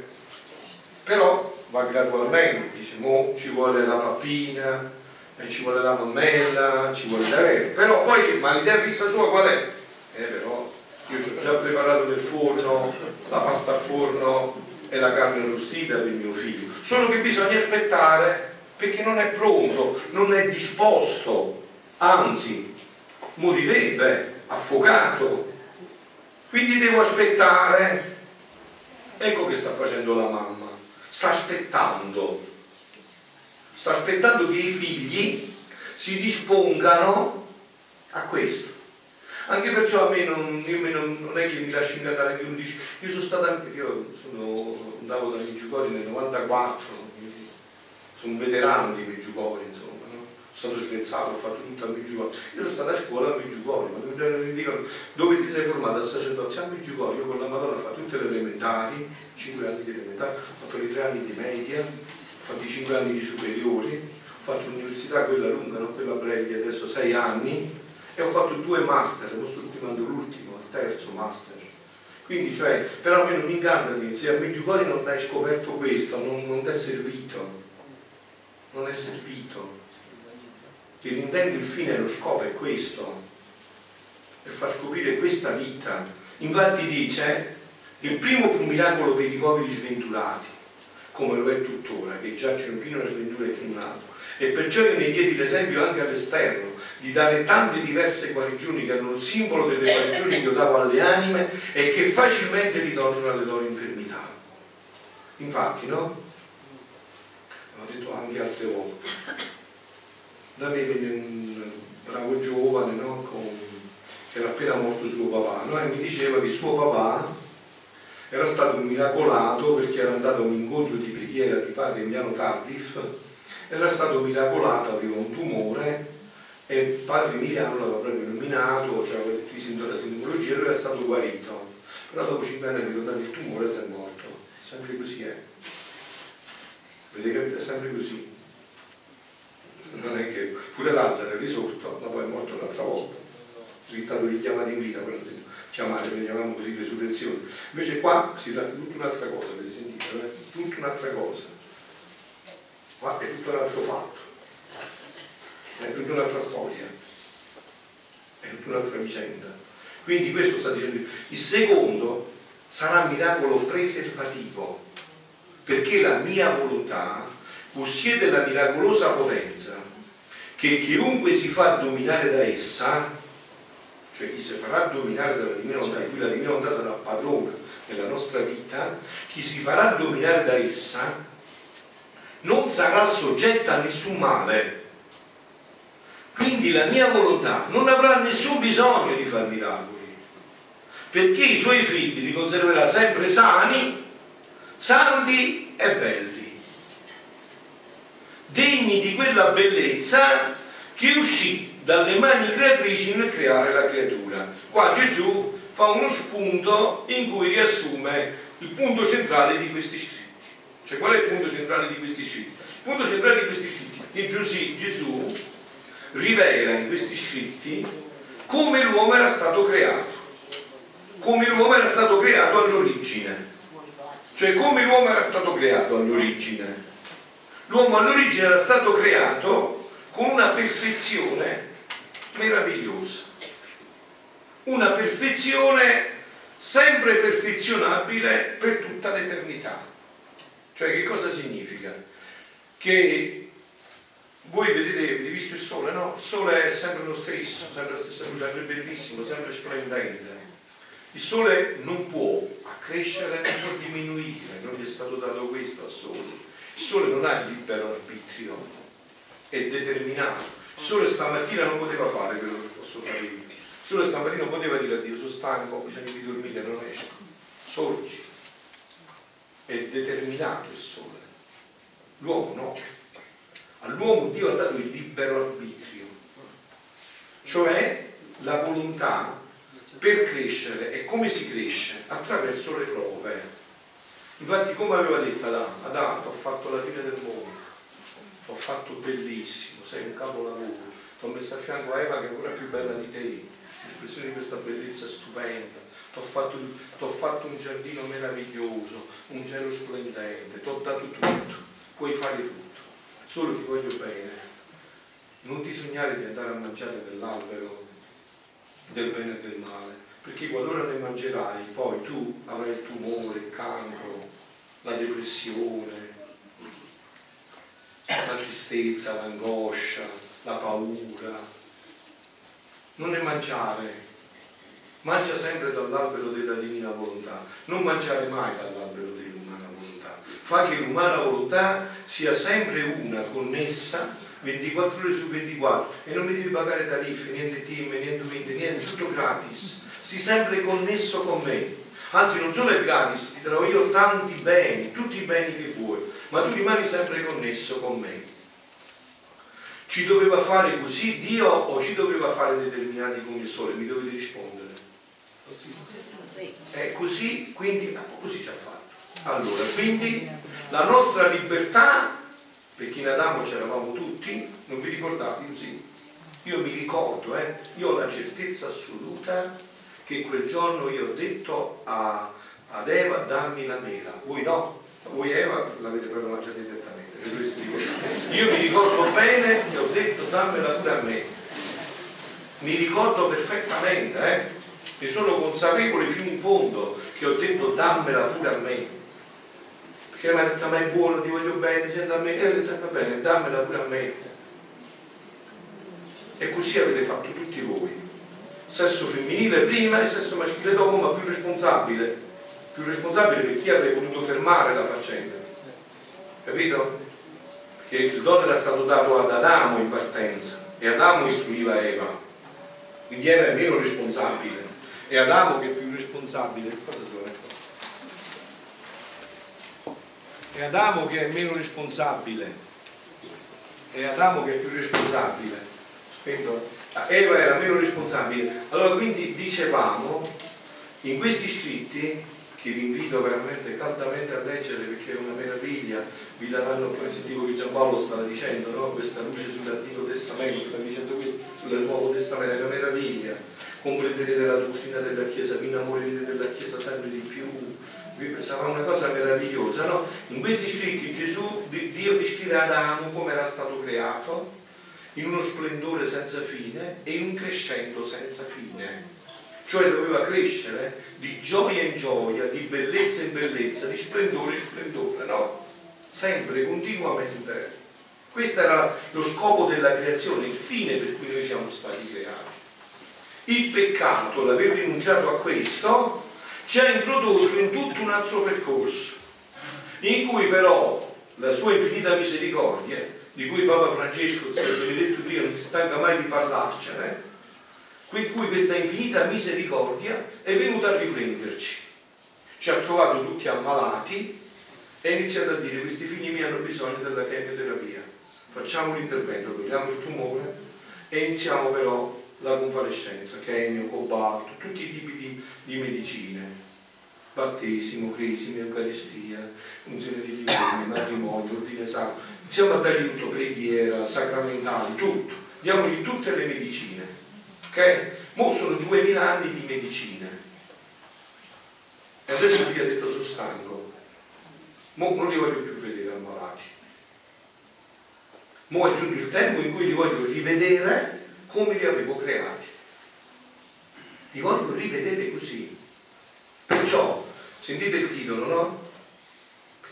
Però va gradualmente, dice, mo ci vuole la pappina, e ci vuole la mammella, ci vuole da vero. Però poi, ma l'idea fissa sua qual è? Eh però, io ho già preparato nel forno, la pasta a forno e la carne arrostita per mio figlio. Solo che bisogna aspettare perché non è pronto, non è disposto, anzi, morirebbe affogato. Quindi devo aspettare. Ecco che sta facendo la mamma, sta aspettando sta aspettando che i figli si dispongano a questo. Anche perciò a me non, non, non è che mi lascio ingatare che uno dice, io sono stato anche, io sono, andavo da Meggiugori nel 94, sono un veterano di Meggiugori, insomma? Sono stato svezzato, ho fatto tutto a Meggiugori. Io sono stato a scuola a Meggiugori, ma mi dicono dove ti sei formato a sacerdozio a Meggiugori, io con la Madonna ho fatto tutte le elementari, 5 anni di elementari, ho fatto i 3 anni di media, ho fatto i 5 anni di superiori, ho fatto l'università, quella lunga, non quella breve, adesso 6 anni, e ho fatto due master, lo sto ultimando l'ultimo, il terzo master. Quindi, cioè, però a non mi inganna di se a Meggiugori non hai scoperto questo, non, non ti è servito, non è servito. Che l'intento, il fine, lo scopo è questo, per far scoprire questa vita. Infatti dice, il primo fu un miracolo per i poveri sventurati, come lo è tuttora, che giacciono pieno di sventure e criminato. E perciò io ne diedi l'esempio anche all'esterno, di dare tante diverse guarigioni che erano il simbolo delle guarigioni che io davo alle anime e che facilmente ritornano alle loro infermità. Infatti, no? L'ho detto anche altre volte. Da me venne un bravo giovane, no? Con, che era appena morto suo papà, no? E mi diceva che suo papà era stato miracolato perché era andato a un incontro di preghiera di padre Emiliano Tardif, era stato miracolato, aveva un tumore e padre Emiliano l'aveva proprio nominato, cioè aveva detto i sintomi della simbologia e era stato guarito. Però dopo 5 anni è ritornato il tumore e si è morto. Sempre così è. Avete capito? È sempre così. Non è che pure Lazzaro è risorto, ma poi è morto un'altra volta. È stato richiamato in vita, quello si chiamate, noi chiamiamo così resurrezione. Invece qua si tratta di tutta un'altra cosa, avete sentito? Eh? Tutta un'altra cosa. Qua è tutto un altro fatto. È tutta un'altra storia. È tutta un'altra vicenda. Quindi questo sta dicendo. Il secondo sarà miracolo preservativo, perché la mia volontà possiede la miracolosa potenza che chiunque si fa dominare da essa, cioè chi si farà dominare dalla divina volontà, e qui la divina volontà sarà padrona nella nostra vita, chi si farà dominare da essa non sarà soggetta a nessun male. Quindi la mia volontà non avrà nessun bisogno di fare miracoli perché i suoi figli li conserverà sempre sani, santi e belli, degni di quella bellezza che uscì dalle mani creatrici nel creare la creatura. Qua Gesù fa uno spunto in cui riassume il punto centrale di questi scritti. Cioè qual è il punto centrale di questi scritti? Il punto centrale di questi scritti è che Gesù rivela in questi scritti come l'uomo era stato creato come l'uomo era stato creato all'origine. Cioè come l'uomo era stato creato all'origine. L'uomo all'origine era stato creato con una perfezione meravigliosa. Una perfezione sempre perfezionabile per tutta l'eternità. Cioè che cosa significa? Che voi vedete, avete visto il sole, no? Il sole è sempre lo stesso, sempre la stessa luce, sempre bellissimo, sempre splendente il sole non può accrescere può diminuire, non gli è stato dato questo al sole. Il sole non ha il libero arbitrio, è determinato. Il sole stamattina non poteva fare quello che posso fare io. Il sole stamattina non poteva dire a Dio sono stanco, ho bisogno di dormire, non esco. Sorgi. È determinato il sole. L'uomo no. All'uomo Dio ha dato il libero arbitrio, cioè la volontà per crescere e come si cresce? Attraverso le prove. Infatti come aveva detto Adamo, Adamo ho fatto la fine del mondo, ho fatto bellissimo, sei un capolavoro, ti ho messo a fianco a Eva che è ancora più bella di te, l'espressione di questa bellezza stupenda, ti ho, fatto, fatto un giardino meraviglioso, un cielo splendente, ti ho dato tutto, puoi fare tutto, solo ti voglio bene. Non ti sognare di andare a mangiare dell'albero del bene e del male, perché qualora ne mangerai, poi tu avrai il tumore, il cancro, la depressione, la tristezza, l'angoscia, la paura. Non ne mangiare, mangia sempre dall'albero della divina volontà, non mangiare mai dall'albero dell'umana volontà. Fa che l'umana volontà sia sempre una, connessa 24 ore su 24 e non mi devi pagare tariffe, niente team, niente wind, niente, tutto gratis. Sii sempre connesso con me. Anzi, non solo è gratis, ti darò io tanti beni, tutti i beni che vuoi, ma tu rimani sempre connesso con me. Ci doveva fare così Dio o ci doveva fare determinati come il sole? Mi dovete rispondere. È così, quindi così ci ha fatto. Allora, quindi la nostra libertà perché in Adamo c'eravamo tutti, non vi ricordate così? Io mi ricordo, eh, io ho la certezza assoluta che quel giorno io ho detto a, ad Eva dammi la mela, voi no, voi Eva l'avete proprio mangiata direttamente, io mi ricordo bene che ho detto dammela pure a me, mi ricordo perfettamente, eh, ne sono consapevole fino in fondo che ho detto dammela pure a me che mi ha detto ma è buono, ti voglio bene, senta a me, e ho detto va bene, dammela pure a me. E così avete fatto tutti voi. Sesso femminile prima e sesso maschile dopo, ma più responsabile. Più responsabile per chi avrebbe potuto fermare la faccenda. Capito? Perché il dono era stato dato ad Adamo in partenza e Adamo istruiva Eva. Quindi Eva è meno responsabile. E Adamo che è più responsabile. È Adamo che è meno responsabile, è Adamo che è più responsabile. Spento. Eva era meno responsabile. Allora quindi dicevamo, in questi scritti che vi invito veramente caldamente a leggere perché è una meraviglia, vi daranno, come sentivo che Giampaolo stava dicendo, no? questa luce sull'Antico Testamento, sta dicendo questo sul Nuovo Testamento, è una meraviglia, comprenderete la dottrina della Chiesa, vi innamorerete della Chiesa sempre di più, sarà una cosa meravigliosa, no? In questi scritti Gesù, Dio descrive Adamo come era stato creato, in uno splendore senza fine e in un crescendo senza fine. Cioè doveva crescere di gioia in gioia, di bellezza in bellezza, di splendore in splendore, no? Sempre, continuamente. Questo era lo scopo della creazione, il fine per cui noi siamo stati creati. Il peccato, l'aver rinunciato a questo, ci ha introdotto in tutto un altro percorso, in cui però la sua infinita misericordia, di cui Papa Francesco, sia benedetto Dio, non si stanca mai di parlarcene, in cui questa infinita misericordia è venuta a riprenderci. Ci ha trovato tutti ammalati e ha iniziato a dire questi figli miei hanno bisogno della chemioterapia. Facciamo l'intervento, togliamo il tumore e iniziamo però la convalescenza, chemio, cobalto, tutti i tipi di, di medicine, battesimo, cresima, eucaristia, unzione di livelli, matrimonio, ordine sacro, dargli tutto, preghiera, sacramentali, tutto, diamogli tutte le medicine, ok? Mo sono duemila anni di medicine e adesso vi ha detto sono stanco, mo non li voglio più vedere ammalati, mo è giunto il tempo in cui li voglio rivedere come li avevo creati. Li voglio rivedere così. Perciò, sentite il titolo, no?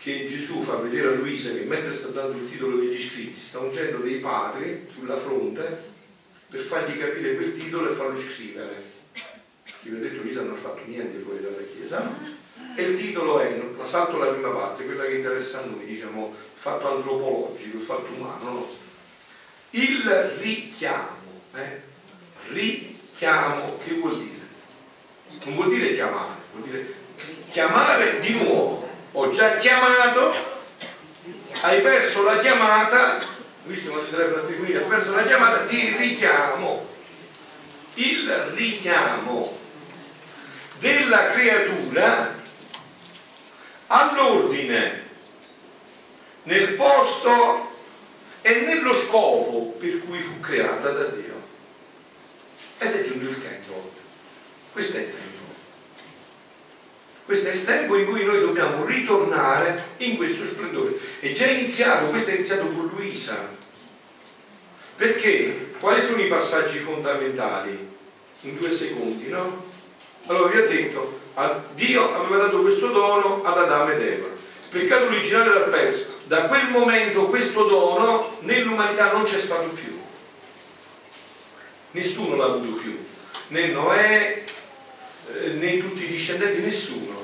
Perché Gesù fa vedere a Luisa che mentre sta dando il titolo degli scritti, sta ungendo dei padri sulla fronte per fargli capire quel titolo e farlo scrivere. Perché vi ho detto Luisa non ha fatto niente fuori dalla Chiesa? E il titolo è, la salto la prima parte, quella che interessa a noi, diciamo, fatto antropologico, il fatto umano, no? Il richiamo eh? richiamo, che vuol dire? Non vuol dire chiamare, vuol dire chiamare di nuovo. Ho già chiamato, hai perso la chiamata, visto quando il telefono a tribuina, hai perso la chiamata, ti richiamo. Il richiamo della creatura all'ordine nel posto e nello scopo per cui fu creata da Dio. Ed è giunto il tempo. Questo è il tempo. Questo è il tempo in cui noi dobbiamo ritornare in questo splendore. È già iniziato, questo è iniziato con Luisa. Perché? Quali sono i passaggi fondamentali? In due secondi, no? Allora vi ho detto, Dio aveva dato questo dono ad Adamo ed Eva. Il peccato originale era perso. Da quel momento questo dono nell'umanità non c'è stato più nessuno l'ha avuto più, né Noè, eh, né tutti i discendenti, nessuno.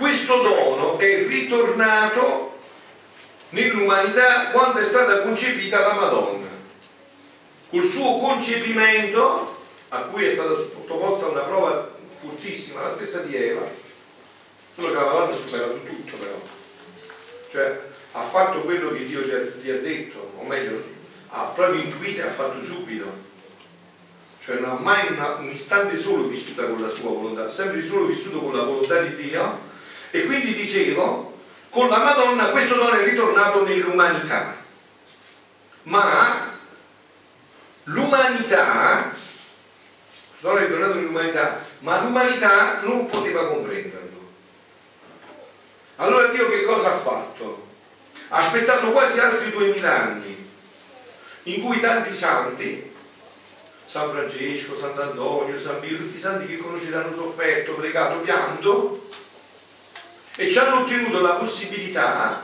Questo dono è ritornato nell'umanità quando è stata concepita la Madonna. Col suo concepimento, a cui è stata sottoposta una prova fortissima, la stessa di Eva, solo che la Madonna ha superato tutto però. Cioè ha fatto quello che Dio gli ha, gli ha detto, o meglio, ha proprio intuito e ha fatto subito cioè non ha mai una, un istante solo vissuta con la sua volontà, sempre solo vissuto con la volontà di Dio e quindi dicevo, con la Madonna questo dono è ritornato nell'umanità, ma l'umanità, questo dono è ritornato nell'umanità, ma l'umanità non poteva comprenderlo. Allora Dio che cosa ha fatto? Ha aspettato quasi altri duemila anni in cui tanti santi San Francesco, Sant'Antonio, San Pio, tutti i santi che conoscete hanno sofferto, pregato, pianto e ci hanno ottenuto la possibilità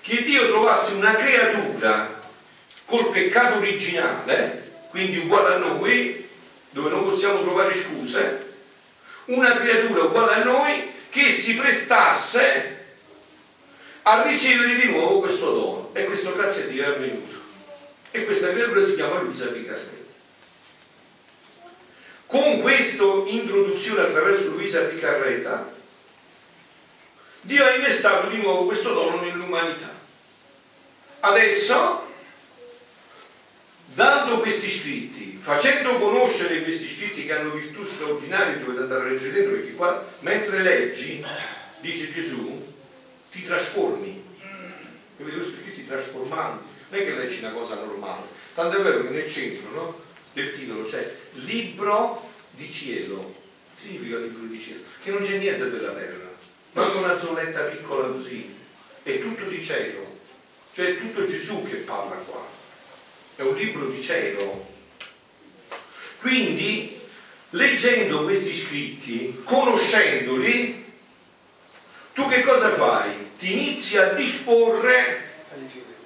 che Dio trovasse una creatura col peccato originale, quindi uguale a noi, dove non possiamo trovare scuse, una creatura uguale a noi che si prestasse a ricevere di nuovo questo dono. E questo grazie a Dio è avvenuto. E questa creatura si chiama Luisa Picarelli. Con questa introduzione attraverso Luisa Piccarreta, Dio ha innestato di nuovo questo dono nell'umanità. Adesso, dando questi scritti, facendo conoscere questi scritti che hanno virtù straordinarie, dovete andare a leggere perché qua mentre leggi, dice Gesù, ti trasformi. Capite? Questi scritti trasformanti, non è che leggi una cosa normale. Tanto è vero che nel centro no, del titolo c'è libro di cielo. Significa libro di cielo? Che non c'è niente della terra, manca una zoletta piccola così, è tutto di cielo, cioè è tutto Gesù che parla qua, è un libro di cielo. Quindi, leggendo questi scritti, conoscendoli, tu che cosa fai? Ti inizi a disporre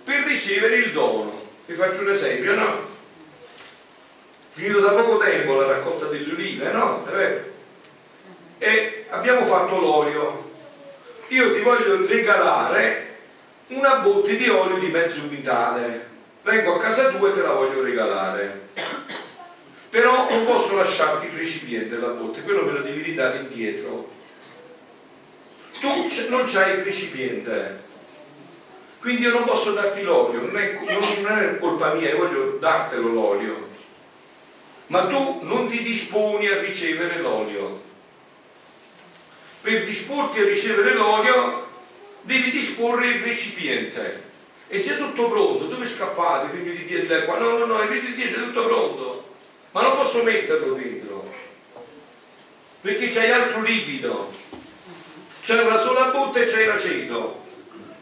per ricevere il dono. Vi faccio un esempio, no? Finito da poco tempo la raccolta delle olive, no? È vero? E abbiamo fatto l'olio. Io ti voglio regalare una botte di olio di mezzo quintale. Vengo a casa tua e te la voglio regalare. Però non posso lasciarti il recipiente della botte, quello me lo devi ridare indietro. Tu non c'hai il recipiente quindi io non posso darti l'olio, non è, non è colpa mia, io voglio dartelo l'olio. Ma tu non ti disponi a ricevere l'olio. Per disporti a ricevere l'olio devi disporre il recipiente. È già tutto pronto, dove scappate? Prima di dire qua? No, no, no, il di è tutto pronto. Ma non posso metterlo dentro. Perché c'hai altro liquido. C'è una sola botta e c'è l'aceto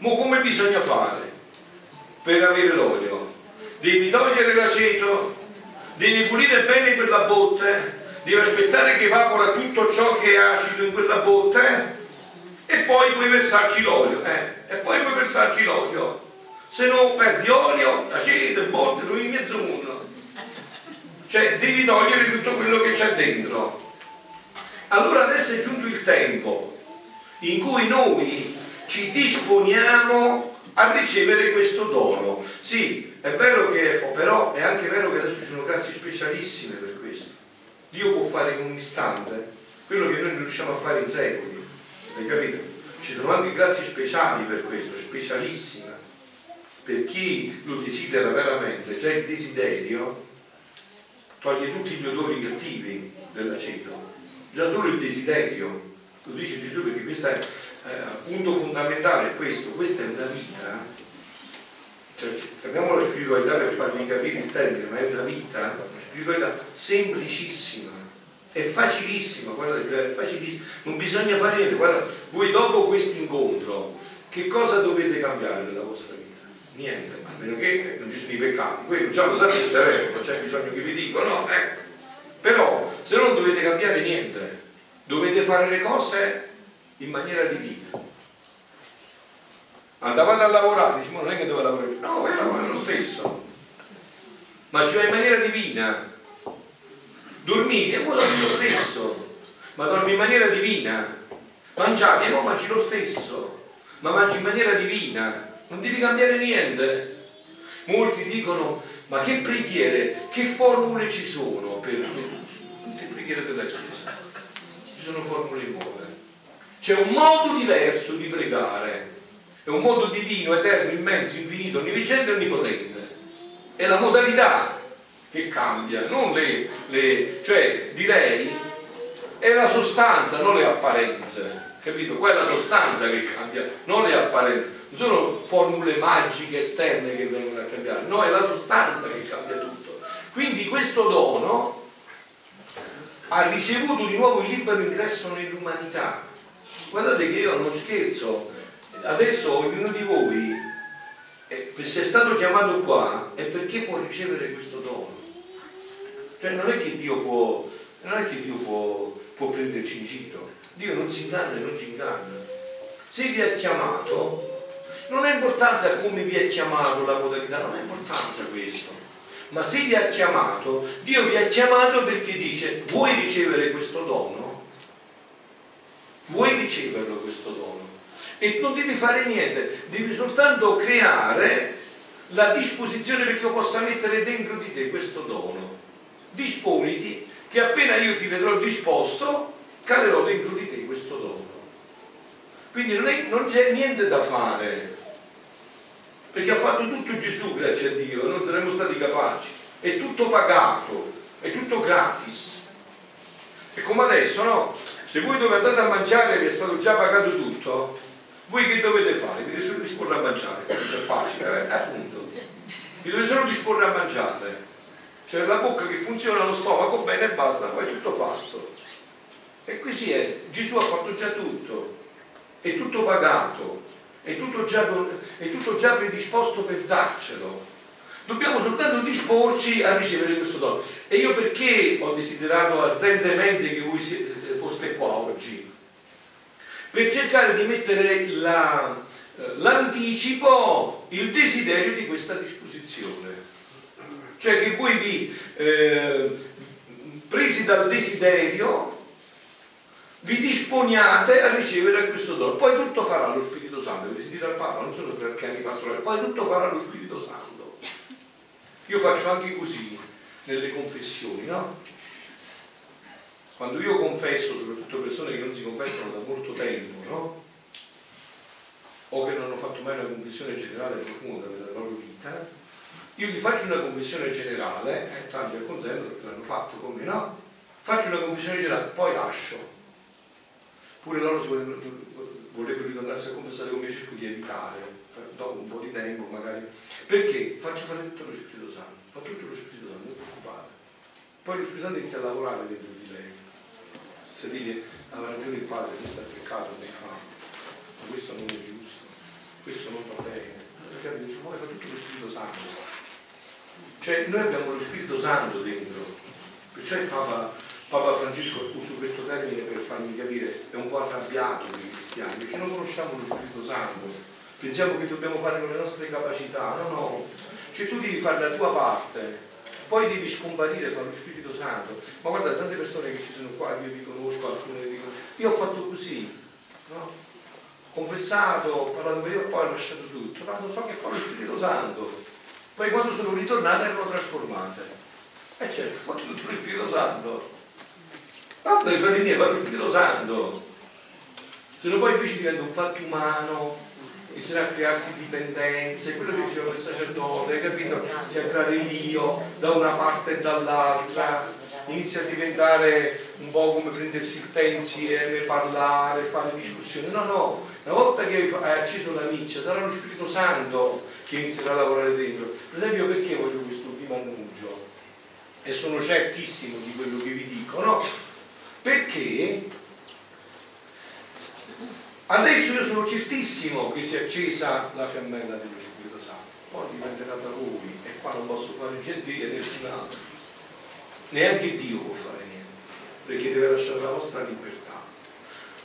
ma come bisogna fare per avere l'olio? Devi togliere l'aceto, devi pulire bene quella botte, devi aspettare che evapora tutto ciò che è acido in quella botte e poi puoi versarci l'olio. Eh? E poi puoi versarci l'olio. Se no perdi olio, aceto, botte, lui in mezzo mondo. Cioè devi togliere tutto quello che c'è dentro. Allora adesso è giunto il tempo in cui noi ci disponiamo a ricevere questo dono. Sì, è vero che, però è anche vero che adesso ci sono grazie specialissime per. Dio può fare in un istante quello che noi non riusciamo a fare in secoli. Hai capito? Ci sono anche grazie speciali per questo, specialissime. Per chi lo desidera veramente, c'è il desiderio, toglie tutti gli odori cattivi dell'aceto. Già solo il desiderio, lo dice Gesù perché questa è eh, punto fondamentale questo, questa è una vita, cioè, chiamiamo la spiritualità per farvi capire il termine, ma è una vita, spiritualità semplicissima, è facilissima, guardate, è facilissima, non bisogna fare niente, guarda, voi dopo questo incontro, che cosa dovete cambiare nella vostra vita? Niente, a meno che non ci sono i peccati, quello già lo sapete, vero? non c'è bisogno che vi dico, no? Ecco. Però se non dovete cambiare niente, dovete fare le cose in maniera divina. Andavate a lavorare, dice, non è che dove lavorare, no, lavorare lo stesso, ma ci vai in maniera divina. Dormite e poi dormi lo stesso, ma dormi in maniera divina. Mangiavi e non mangi lo stesso, ma mangi in maniera divina, non devi cambiare niente. Molti dicono, ma che preghiere, che formule ci sono per tutte preghiere della Chiesa? Ci sono formule nuove. C'è un modo diverso di pregare, è un modo divino, eterno, immenso, infinito, onnivigente e onnipotente. È la modalità che cambia, non le, le cioè direi è la sostanza, non le apparenze. Capito? Quella sostanza che cambia, non le apparenze. Non sono formule magiche esterne che vengono a cambiare, no, è la sostanza che cambia tutto. Quindi questo dono ha ricevuto di nuovo il libero ingresso nell'umanità guardate che io non scherzo, adesso ognuno di voi, eh, se è stato chiamato qua, è perché può ricevere questo dono. Cioè non è che Dio può, che Dio può, può prenderci in giro, Dio non si inganna e non ci inganna. Se vi ha chiamato, non ha importanza come vi ha chiamato la modalità, non ha importanza questo. Ma se vi ha chiamato, Dio vi ha chiamato perché dice vuoi ricevere questo dono? vuoi riceverlo questo dono e non devi fare niente, devi soltanto creare la disposizione perché io possa mettere dentro di te questo dono. Disponiti che appena io ti vedrò disposto, calerò dentro di te questo dono. Quindi non, c'è niente da fare, perché ha fatto tutto Gesù, grazie a Dio, non saremmo stati capaci. è tutto pagato, è tutto gratis. E come adesso, no? Se voi dove andate a mangiare vi è stato già pagato tutto, voi che dovete fare? Vi dovete solo disporre a mangiare, è facile, eh? appunto. Vi dovete solo disporre a mangiare. Cioè la bocca che funziona, lo stomaco bene e basta, poi è tutto fatto. E così è, Gesù ha fatto già tutto, è tutto pagato, è tutto già, è tutto già predisposto per darcelo. Dobbiamo soltanto disporci a ricevere questo dono. E io perché ho desiderato ardentemente che voi foste qua oggi? Per cercare di mettere la, l'anticipo, il desiderio di questa disposizione. Cioè che voi vi, eh, presi dal desiderio, vi disponiate a ricevere questo dono. Poi tutto farà lo Spirito Santo. Vi sentite al Papa, non solo per piani pastorali, poi tutto farà lo Spirito Santo. Io faccio anche così nelle confessioni, no? Quando io confesso, soprattutto persone che non si confessano da molto tempo, no? O che non hanno fatto mai una confessione generale profonda della loro vita, io gli faccio una confessione generale, eh, tanti al consenso perché l'hanno fatto con me, no? Faccio una confessione generale, poi lascio pure loro vorrebbero ritornarsi a confessare come cerco di evitare, dopo un po' di tempo magari, perché faccio fare tutto lo Spirito Santo, fa tutto lo Spirito Santo, non preoccupate. Poi lo Spirito Santo inizia a lavorare dentro di lei, se dire aveva ragione il padre, questo è peccato, mi fa, ma questo non è giusto, questo non va bene. Perché dice, poi fa tutto lo Spirito Santo. Cioè noi abbiamo lo Spirito Santo dentro, perciò il Papa Papa Francesco uso questo termine per farmi capire, è un po' arrabbiato con i cristiani, perché non conosciamo lo Spirito Santo, pensiamo che dobbiamo fare con le nostre capacità, no, no, cioè tu devi fare la tua parte, poi devi scomparire, fare lo Spirito Santo. Ma guarda, tante persone che ci sono qua, io vi conosco, alcune vi conosco, io ho fatto così, no? confessato, ho parlato con Dio poi ho lasciato tutto, ma so che fa lo Spirito Santo. Poi quando sono ritornate erano trasformate. E certo, ho fatto tutto lo Spirito Santo. Tanto fare niente, fare lo Spirito Santo. Se no poi invece diventa un fatto umano, inizierà a crearsi dipendenze, quello che diceva il sacerdote, capito? Inizia a creare l'io da una parte e dall'altra, inizia a diventare un po' come prendersi il tè insieme, parlare, fare discussioni. No, no, una volta che hai acceso la miccia sarà lo Spirito Santo che inizierà a lavorare dentro. Per esempio perché voglio questo primo annuncio? E sono certissimo di quello che vi dico, no? Perché adesso io sono certissimo che si è accesa la fiammella dello Spirito Santo, poi dipenderà da voi e qua non posso fare niente io nessun altro. Neanche Dio può fare niente, perché deve lasciare la vostra libertà.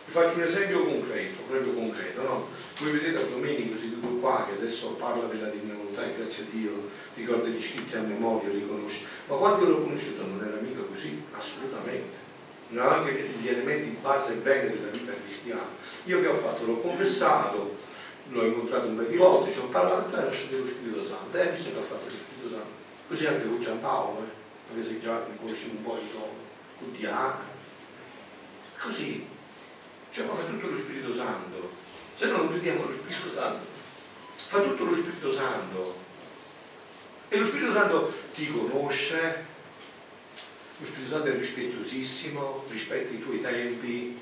Vi faccio un esempio concreto, proprio concreto, no? Voi vedete a Domenico seduto qua che adesso parla della divina volontà e grazie a Dio ricorda gli scritti a memoria, li conosce. Ma quando l'ho conosciuto non era mica così? Assolutamente non anche gli elementi base e bene della vita cristiana. Io che ho fatto? L'ho confessato, l'ho incontrato un paio di volte, ci ho parlato e ho lasciato lo Spirito Santo. E visto che ha fatto lo Spirito Santo. Così anche con Giampaolo, eh? anche se già mi conoscevo un po' di tono, con Diana. Così. Cioè, fa tutto lo Spirito Santo. Se no non vediamo lo Spirito Santo. Fa tutto lo Spirito Santo. E lo Spirito Santo ti conosce, lo Spirito Santo è rispettosissimo, rispetta i tuoi tempi,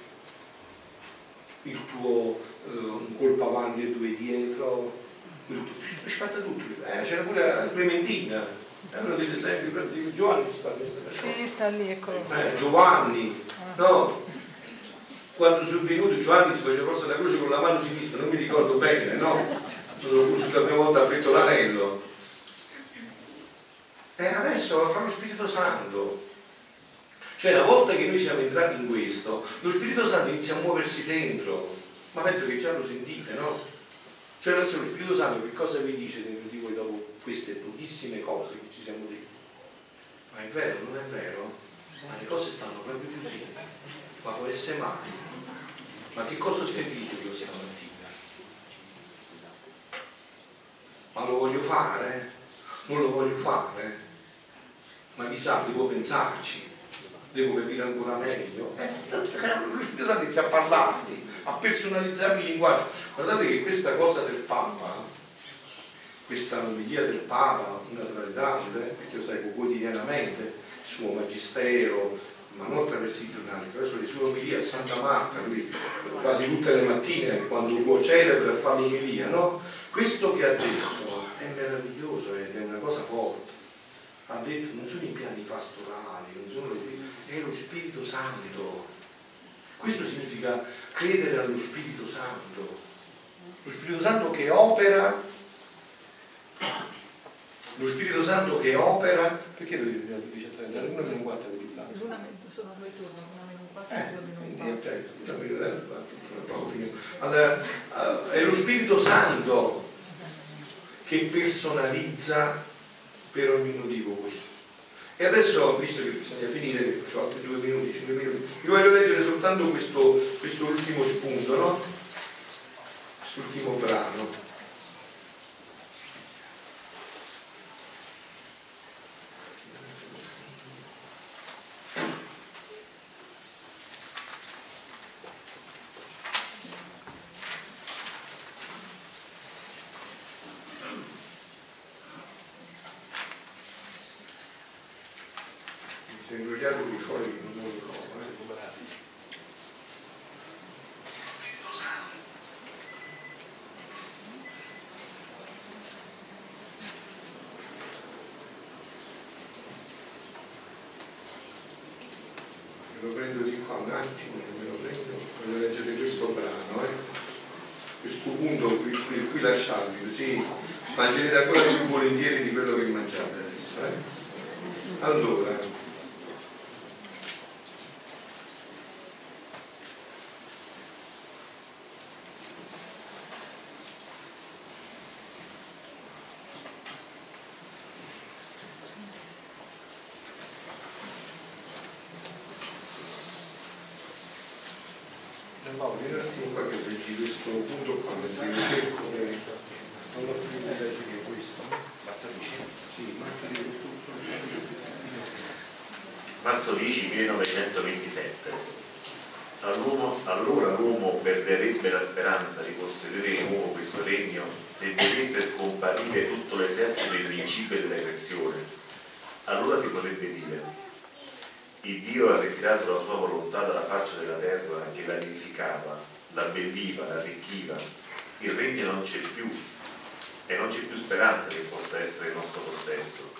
il tuo eh, un colpo avanti e due dietro, rispetta tutto. Eh, c'era pure la Clementina, è uno degli esempi di Giovanni sta lì. Sì, sta lì, eccolo. Eh, Giovanni, no? Quando sono venuto Giovanni si faceva forse la croce con la mano sinistra, non mi ricordo bene, no? Sono conosciuto la prima volta a Pettolanello. E adesso fa lo Spirito Santo cioè una volta che noi siamo entrati in questo, lo Spirito Santo inizia a muoversi dentro, ma penso che già lo sentite, no? Cioè adesso lo Spirito Santo che cosa vi dice dentro di voi dopo queste pochissime cose che ci siamo detti? Ma è vero, non è vero? Ma le cose stanno proprio così. Ma può essere mai? Ma che cosa ho sentito io stamattina? Ma lo voglio fare? Non lo voglio fare? Ma chissà, devo pensarci devo capire ancora meglio. Eh, Spirito Santo inizia a parlarti, a personalizzare il linguaggio. Guardate che questa cosa del Papa, questa omelia del Papa, una tra le tante, perché lo sai quotidianamente il suo magistero, ma non attraverso i giornali, attraverso le sue omelie a Santa Marta, lui quasi tutte le mattine quando può celebra fa l'omelia, no? Questo che ha detto è meraviglioso ed è una cosa forte. Ha detto non sono i piani pastorali, non sono le... è lo Spirito Santo. Questo significa credere allo Spirito Santo. Lo Spirito Santo che opera lo Spirito Santo che opera perché lo dice 10.30? Alle 1 meno un quarto avete fatto? sono due turni, una meno un quarto e due meno. Allora, è lo Spirito Santo che personalizza per ognuno di voi. E adesso, visto che bisogna finire, ho altri due minuti, cinque minuti, vi voglio leggere soltanto questo, questo ultimo spunto, no? Quest'ultimo brano. mangerete ancora più mangiate adesso. Eh? Allora, Paolo, vieni un attimo qua che leggi questo punto qua, perché cerco che non ho più legge che questo. Marzo 10? Sì, marzo 10. Marzo 10 1927. allora l'uomo perderebbe la speranza di costruire di nuovo questo regno se vedesse scomparire tutto l'esercito dei principi della creazione. Allora si potrebbe dire, il Dio ha ritirato la sua volontà dalla faccia della terra che la vivificava, la belliva, la arricchiva, il regno non c'è più, e non c'è più speranza che possa essere il nostro possesso,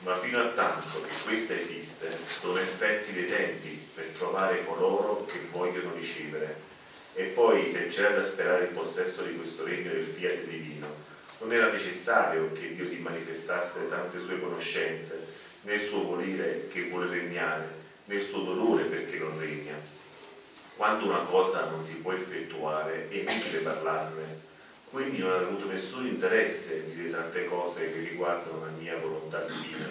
ma fino a tanto che questa esiste, sono effetti dei tempi per trovare coloro che vogliono ricevere. E poi, se c'era da sperare il possesso di questo regno del fiat divino, non era necessario che Dio si manifestasse tante sue conoscenze, nel suo volere che vuole regnare, nel suo dolore perché non regna. Quando una cosa non si può effettuare, è inutile parlarne, quindi non ho avuto nessun interesse di dire tante cose che riguardano la mia volontà divina,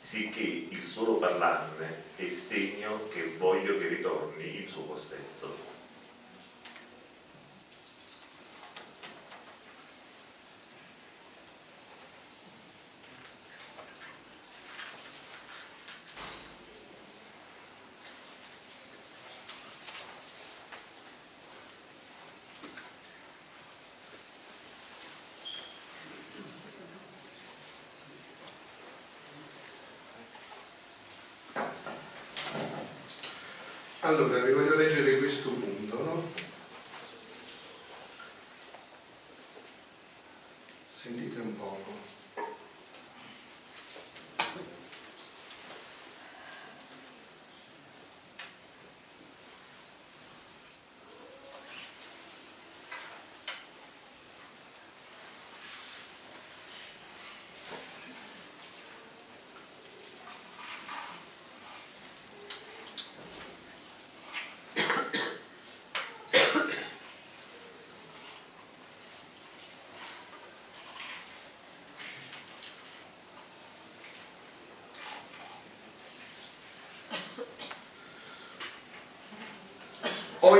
sicché il solo parlarne è segno che voglio che ritorni il suo possesso. Allora, vi voglio leggere questo punto, no? Sentite un poco.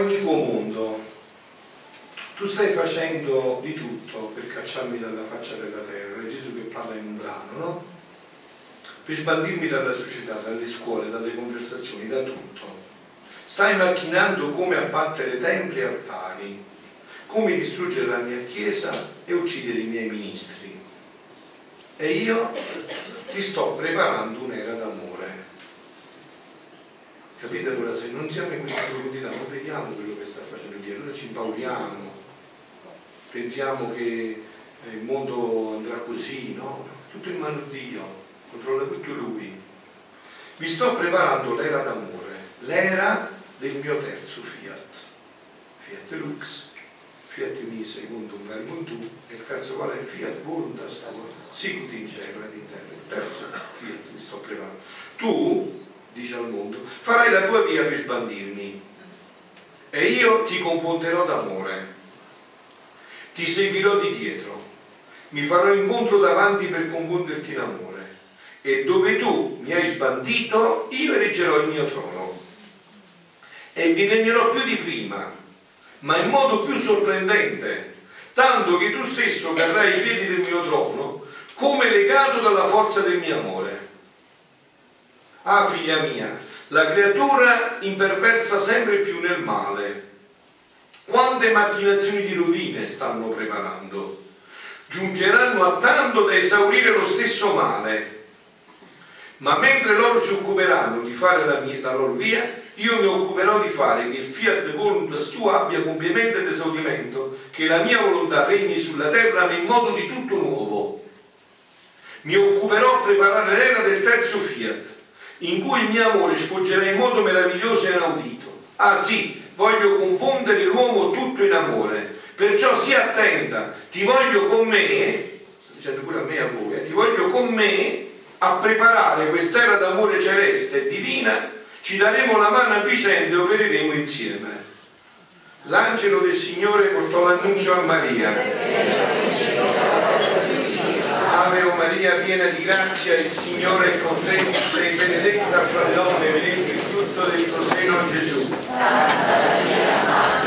O iniquo mondo, tu stai facendo di tutto per cacciarmi dalla faccia della terra, è Gesù che parla in un brano, no? Per sbandirmi dalla società, dalle scuole, dalle conversazioni, da tutto. Stai macchinando come abbattere templi e altari, come distruggere la mia chiesa e uccidere i miei ministri. e io ti sto preparando d'amore. Capite allora? Se non siamo in questa profondità non vediamo quello che sta facendo Dio, allora ci impauriamo, pensiamo che il mondo andrà così, no? Tutto in mano di Dio, controlla tutto Lui. Vi sto preparando l'era d'amore, l'era del mio terzo Fiat, Fiat Lux, Fiat mi secondo un vermontu e il terzo qual è Fiat Voluntas sicut in ed in terra, il terzo Fiat mi sto preparando. Tu, dice al mondo, farai la tua via per sbandirmi e io ti confonderò d'amore, ti seguirò di dietro, mi farò incontro davanti per confonderti in amore. E dove tu mi hai sbandito io eriggerò il mio trono. E vi regnerò più di prima, ma in modo più sorprendente, tanto che tu stesso cadrai ai piedi del mio trono come legato dalla forza del mio amore. Ah, figlia mia, la creatura imperversa sempre più nel male. Quante macchinazioni di rovine stanno preparando? Giungeranno a tanto da esaurire lo stesso male. Ma mentre loro si occuperanno di fare la, mia, la loro via, io mi occuperò di fare che il fiat voluntas tu abbia compimento ed esaudimento, che la mia volontà regni sulla terra in modo di tutto nuovo. Mi occuperò a preparare l'era del terzo fiat, in cui il mio amore sfoggerà in modo meraviglioso e inaudito. Ah sì, voglio confondere l'uomo tutto in amore, perciò sii attenta, ti voglio con me, sto dicendo pure a me a voi, eh, ti voglio con me a preparare quest'era d'amore celeste e divina, ci daremo la mano a vicenda e opereremo insieme. L'angelo del Signore portò l'annuncio a Maria. Ave Maria, piena di grazia, il Signore è con te, sei benedetta fra le donne, benedetto il frutto del tuo seno Gesù. Santa Maria,